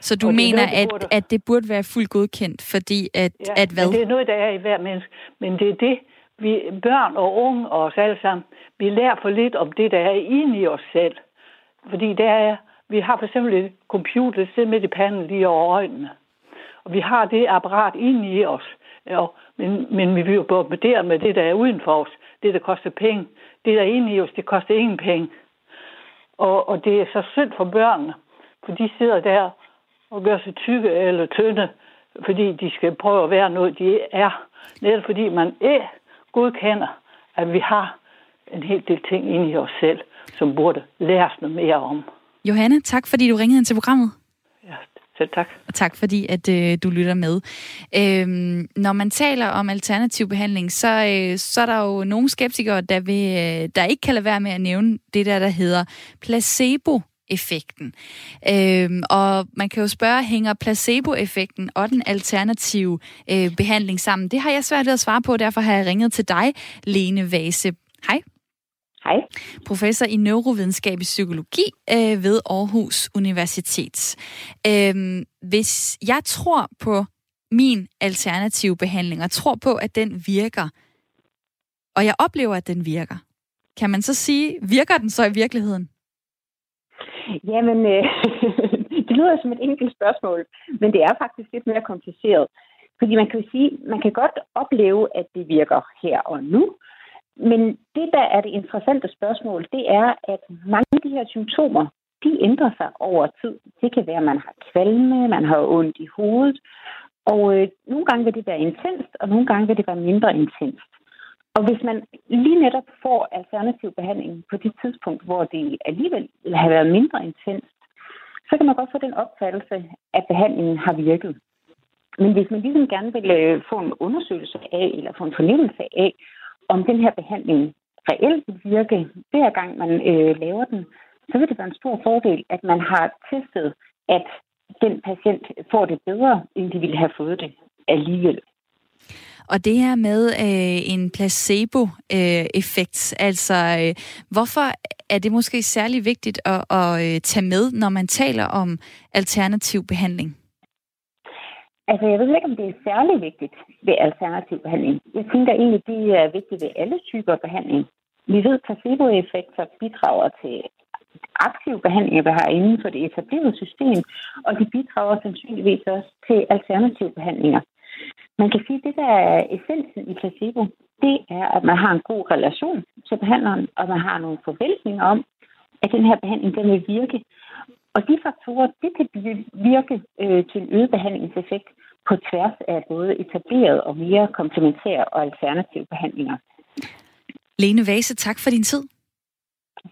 Så du mener, noget, at, at det burde være fuldt godkendt, fordi at, ja, at hvad? det er noget, der er i hver menneske. Men det er det, vi børn og unge og os alle sammen, vi lærer for lidt om det, der er inde i os selv. Fordi der er, vi har for eksempel et computer, der sidder midt i panden lige over øjnene. Og vi har det apparat inde i os. Ja, men, men vi bliver bombarderet med det, der er uden for os. Det, der koster penge. Det, der er inde i os, det koster ingen penge. Og, og det er så synd for børnene, for de sidder der og gør sig tykke eller tynde, fordi de skal prøve at være noget, de er. Netop fordi man ikke godkender, at vi har en hel del ting inde i os selv, som burde læres noget mere om. Johanne, tak fordi du ringede ind til programmet. Selv tak. Og tak fordi, at øh, du lytter med. Øhm, når man taler om alternativ behandling, så, øh, så er der jo nogle skeptikere, der, vil, øh, der ikke kan lade være med at nævne det der, der hedder placebo effekten. Øhm, og man kan jo spørge, hænger placeboeffekten og den alternative øh, behandling sammen? Det har jeg svært ved at svare på, derfor har jeg ringet til dig, Lene Vase. Hej. Hej. Professor i neurovidenskab i psykologi øh, ved Aarhus Universitet. Øh, hvis jeg tror på min alternative behandling, og tror på, at den virker, og jeg oplever, at den virker, kan man så sige, virker den så i virkeligheden? Jamen, øh, det lyder som et enkelt spørgsmål, men det er faktisk lidt mere kompliceret. Fordi man kan jo sige, man kan godt opleve, at det virker her og nu, men det, der er det interessante spørgsmål, det er, at mange af de her symptomer, de ændrer sig over tid. Det kan være, at man har kvalme, man har ondt i hovedet, og øh, nogle gange vil det være intenst, og nogle gange vil det være mindre intenst. Og hvis man lige netop får alternativ behandling på det tidspunkt, hvor det alligevel har været mindre intenst, så kan man godt få den opfattelse, at behandlingen har virket. Men hvis man ligesom gerne vil øh, få en undersøgelse af, eller få en fornemmelse af, om den her behandling reelt vil virke, hver gang man øh, laver den, så vil det være en stor fordel, at man har testet, at den patient får det bedre, end de ville have fået det alligevel. Og det her med øh, en placebo-effekt, øh, altså øh, hvorfor er det måske særlig vigtigt at, at øh, tage med, når man taler om alternativ behandling? Altså, jeg ved ikke, om det er særlig vigtigt ved alternativ behandling. Jeg tænker egentlig, det er vigtigt ved alle typer behandling. Vi ved, at placeboeffekter bidrager til aktiv behandling, vi har inden for det etablerede system, og de bidrager sandsynligvis også til alternative behandlinger. Man kan sige, at det, der er essensen i placebo, det er, at man har en god relation til behandleren, og man har nogle forventninger om, at den her behandling den vil virke. Og de faktorer, det kan virke øh, til en øget behandlingseffekt på tværs af både etableret og mere komplementære og alternative behandlinger. Lene Vase, tak for din tid.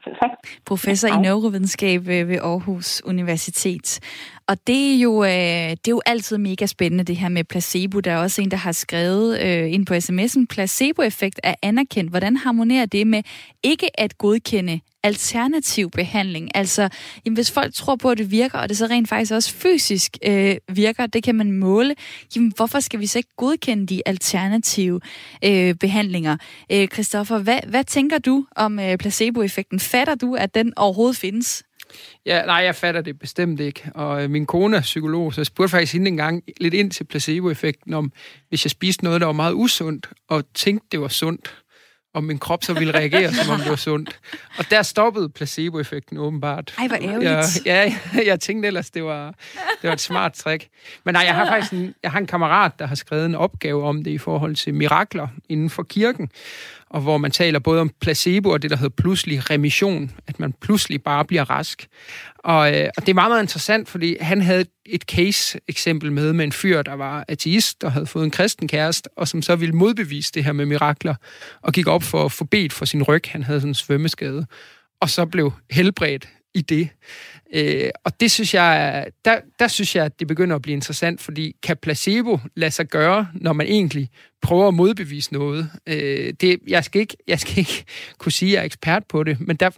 Tak. Professor i neurovidenskab ved Aarhus Universitet. Og det er, jo, øh, det er jo altid mega spændende, det her med placebo. Der er også en, der har skrevet øh, ind på sms'en, placeboeffekt er anerkendt. Hvordan harmonerer det med ikke at godkende alternativ behandling? Altså, jamen, hvis folk tror på, at det virker, og det så rent faktisk også fysisk øh, virker, det kan man måle, jamen, hvorfor skal vi så ikke godkende de alternative øh, behandlinger? Øh, Christoffer, hvad, hvad tænker du om øh, placeboeffekten? Fatter du, at den overhovedet findes? Ja, nej, jeg fatter det bestemt ikke. Og øh, min kone er psykolog, så jeg spurgte faktisk hende en gang lidt ind til placeboeffekten om, hvis jeg spiste noget, der var meget usundt, og tænkte, det var sundt, om min krop så ville reagere, som om det var sundt. Og der stoppede placeboeffekten åbenbart. Ej, hvor ærgerligt. Jeg, ja, jeg, jeg tænkte ellers, det var, det var et smart trick. Men nej, jeg har faktisk en, jeg har en kammerat, der har skrevet en opgave om det i forhold til mirakler inden for kirken, og hvor man taler både om placebo og det, der hedder pludselig remission, at man pludselig bare bliver rask. Og, øh, og det er meget, meget interessant, fordi han havde et case-eksempel med med en fyr, der var ateist og havde fået en kristen kæreste, og som så ville modbevise det her med mirakler, og gik op for at få bedt for sin ryg. Han havde sådan en svømmeskade, og så blev helbredt i det. Øh, og det synes jeg, der, der synes jeg, at det begynder at blive interessant, fordi kan placebo lade sig gøre, når man egentlig prøver at modbevise noget? Øh, det, jeg, skal ikke, jeg skal ikke kunne sige, at jeg er ekspert på det, men der,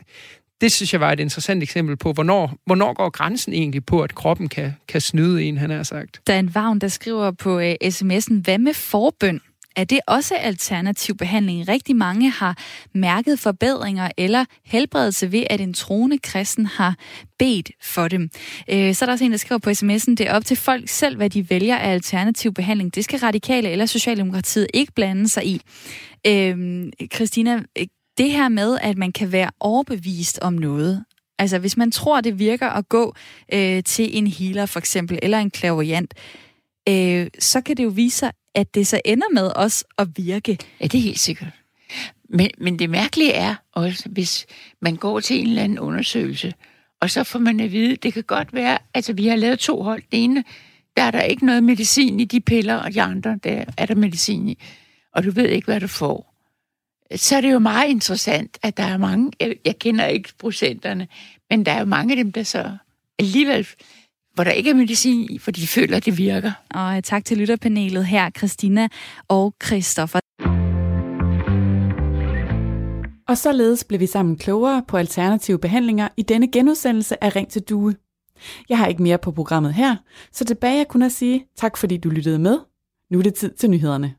det synes jeg var et interessant eksempel på, hvornår, hvornår går grænsen egentlig på, at kroppen kan, kan snyde en, han har sagt. Der er en vagn, der skriver på uh, sms'en, hvad med forbøn? Er det også alternativ behandling? Rigtig mange har mærket forbedringer eller helbredelse ved, at en troende kristen har bedt for dem. Øh, så er der også en, der skriver på sms'en, det er op til folk selv, hvad de vælger af alternativ behandling. Det skal radikale eller Socialdemokratiet ikke blande sig i. Øh, Christina, det her med, at man kan være overbevist om noget, altså hvis man tror, det virker at gå øh, til en healer for eksempel, eller en klaverjant, øh, så kan det jo vise sig, at det så ender med os at virke. Ja, det er helt sikkert. Men, men det mærkelige er også, hvis man går til en eller anden undersøgelse, og så får man at vide, det kan godt være, altså vi har lavet to hold. Det ene, der er der ikke noget medicin i de piller, og de andre, der er der medicin i. Og du ved ikke, hvad du får. Så er det jo meget interessant, at der er mange, jeg, jeg kender ikke procenterne, men der er jo mange af dem, der så alligevel hvor der ikke er medicin i, for de føler, at det virker. Og tak til lytterpanelet her, Christina og Christoffer. Og således blev vi sammen klogere på alternative behandlinger i denne genudsendelse af Ring til Due. Jeg har ikke mere på programmet her, så tilbage jeg kunne at sige tak fordi du lyttede med. Nu er det tid til nyhederne.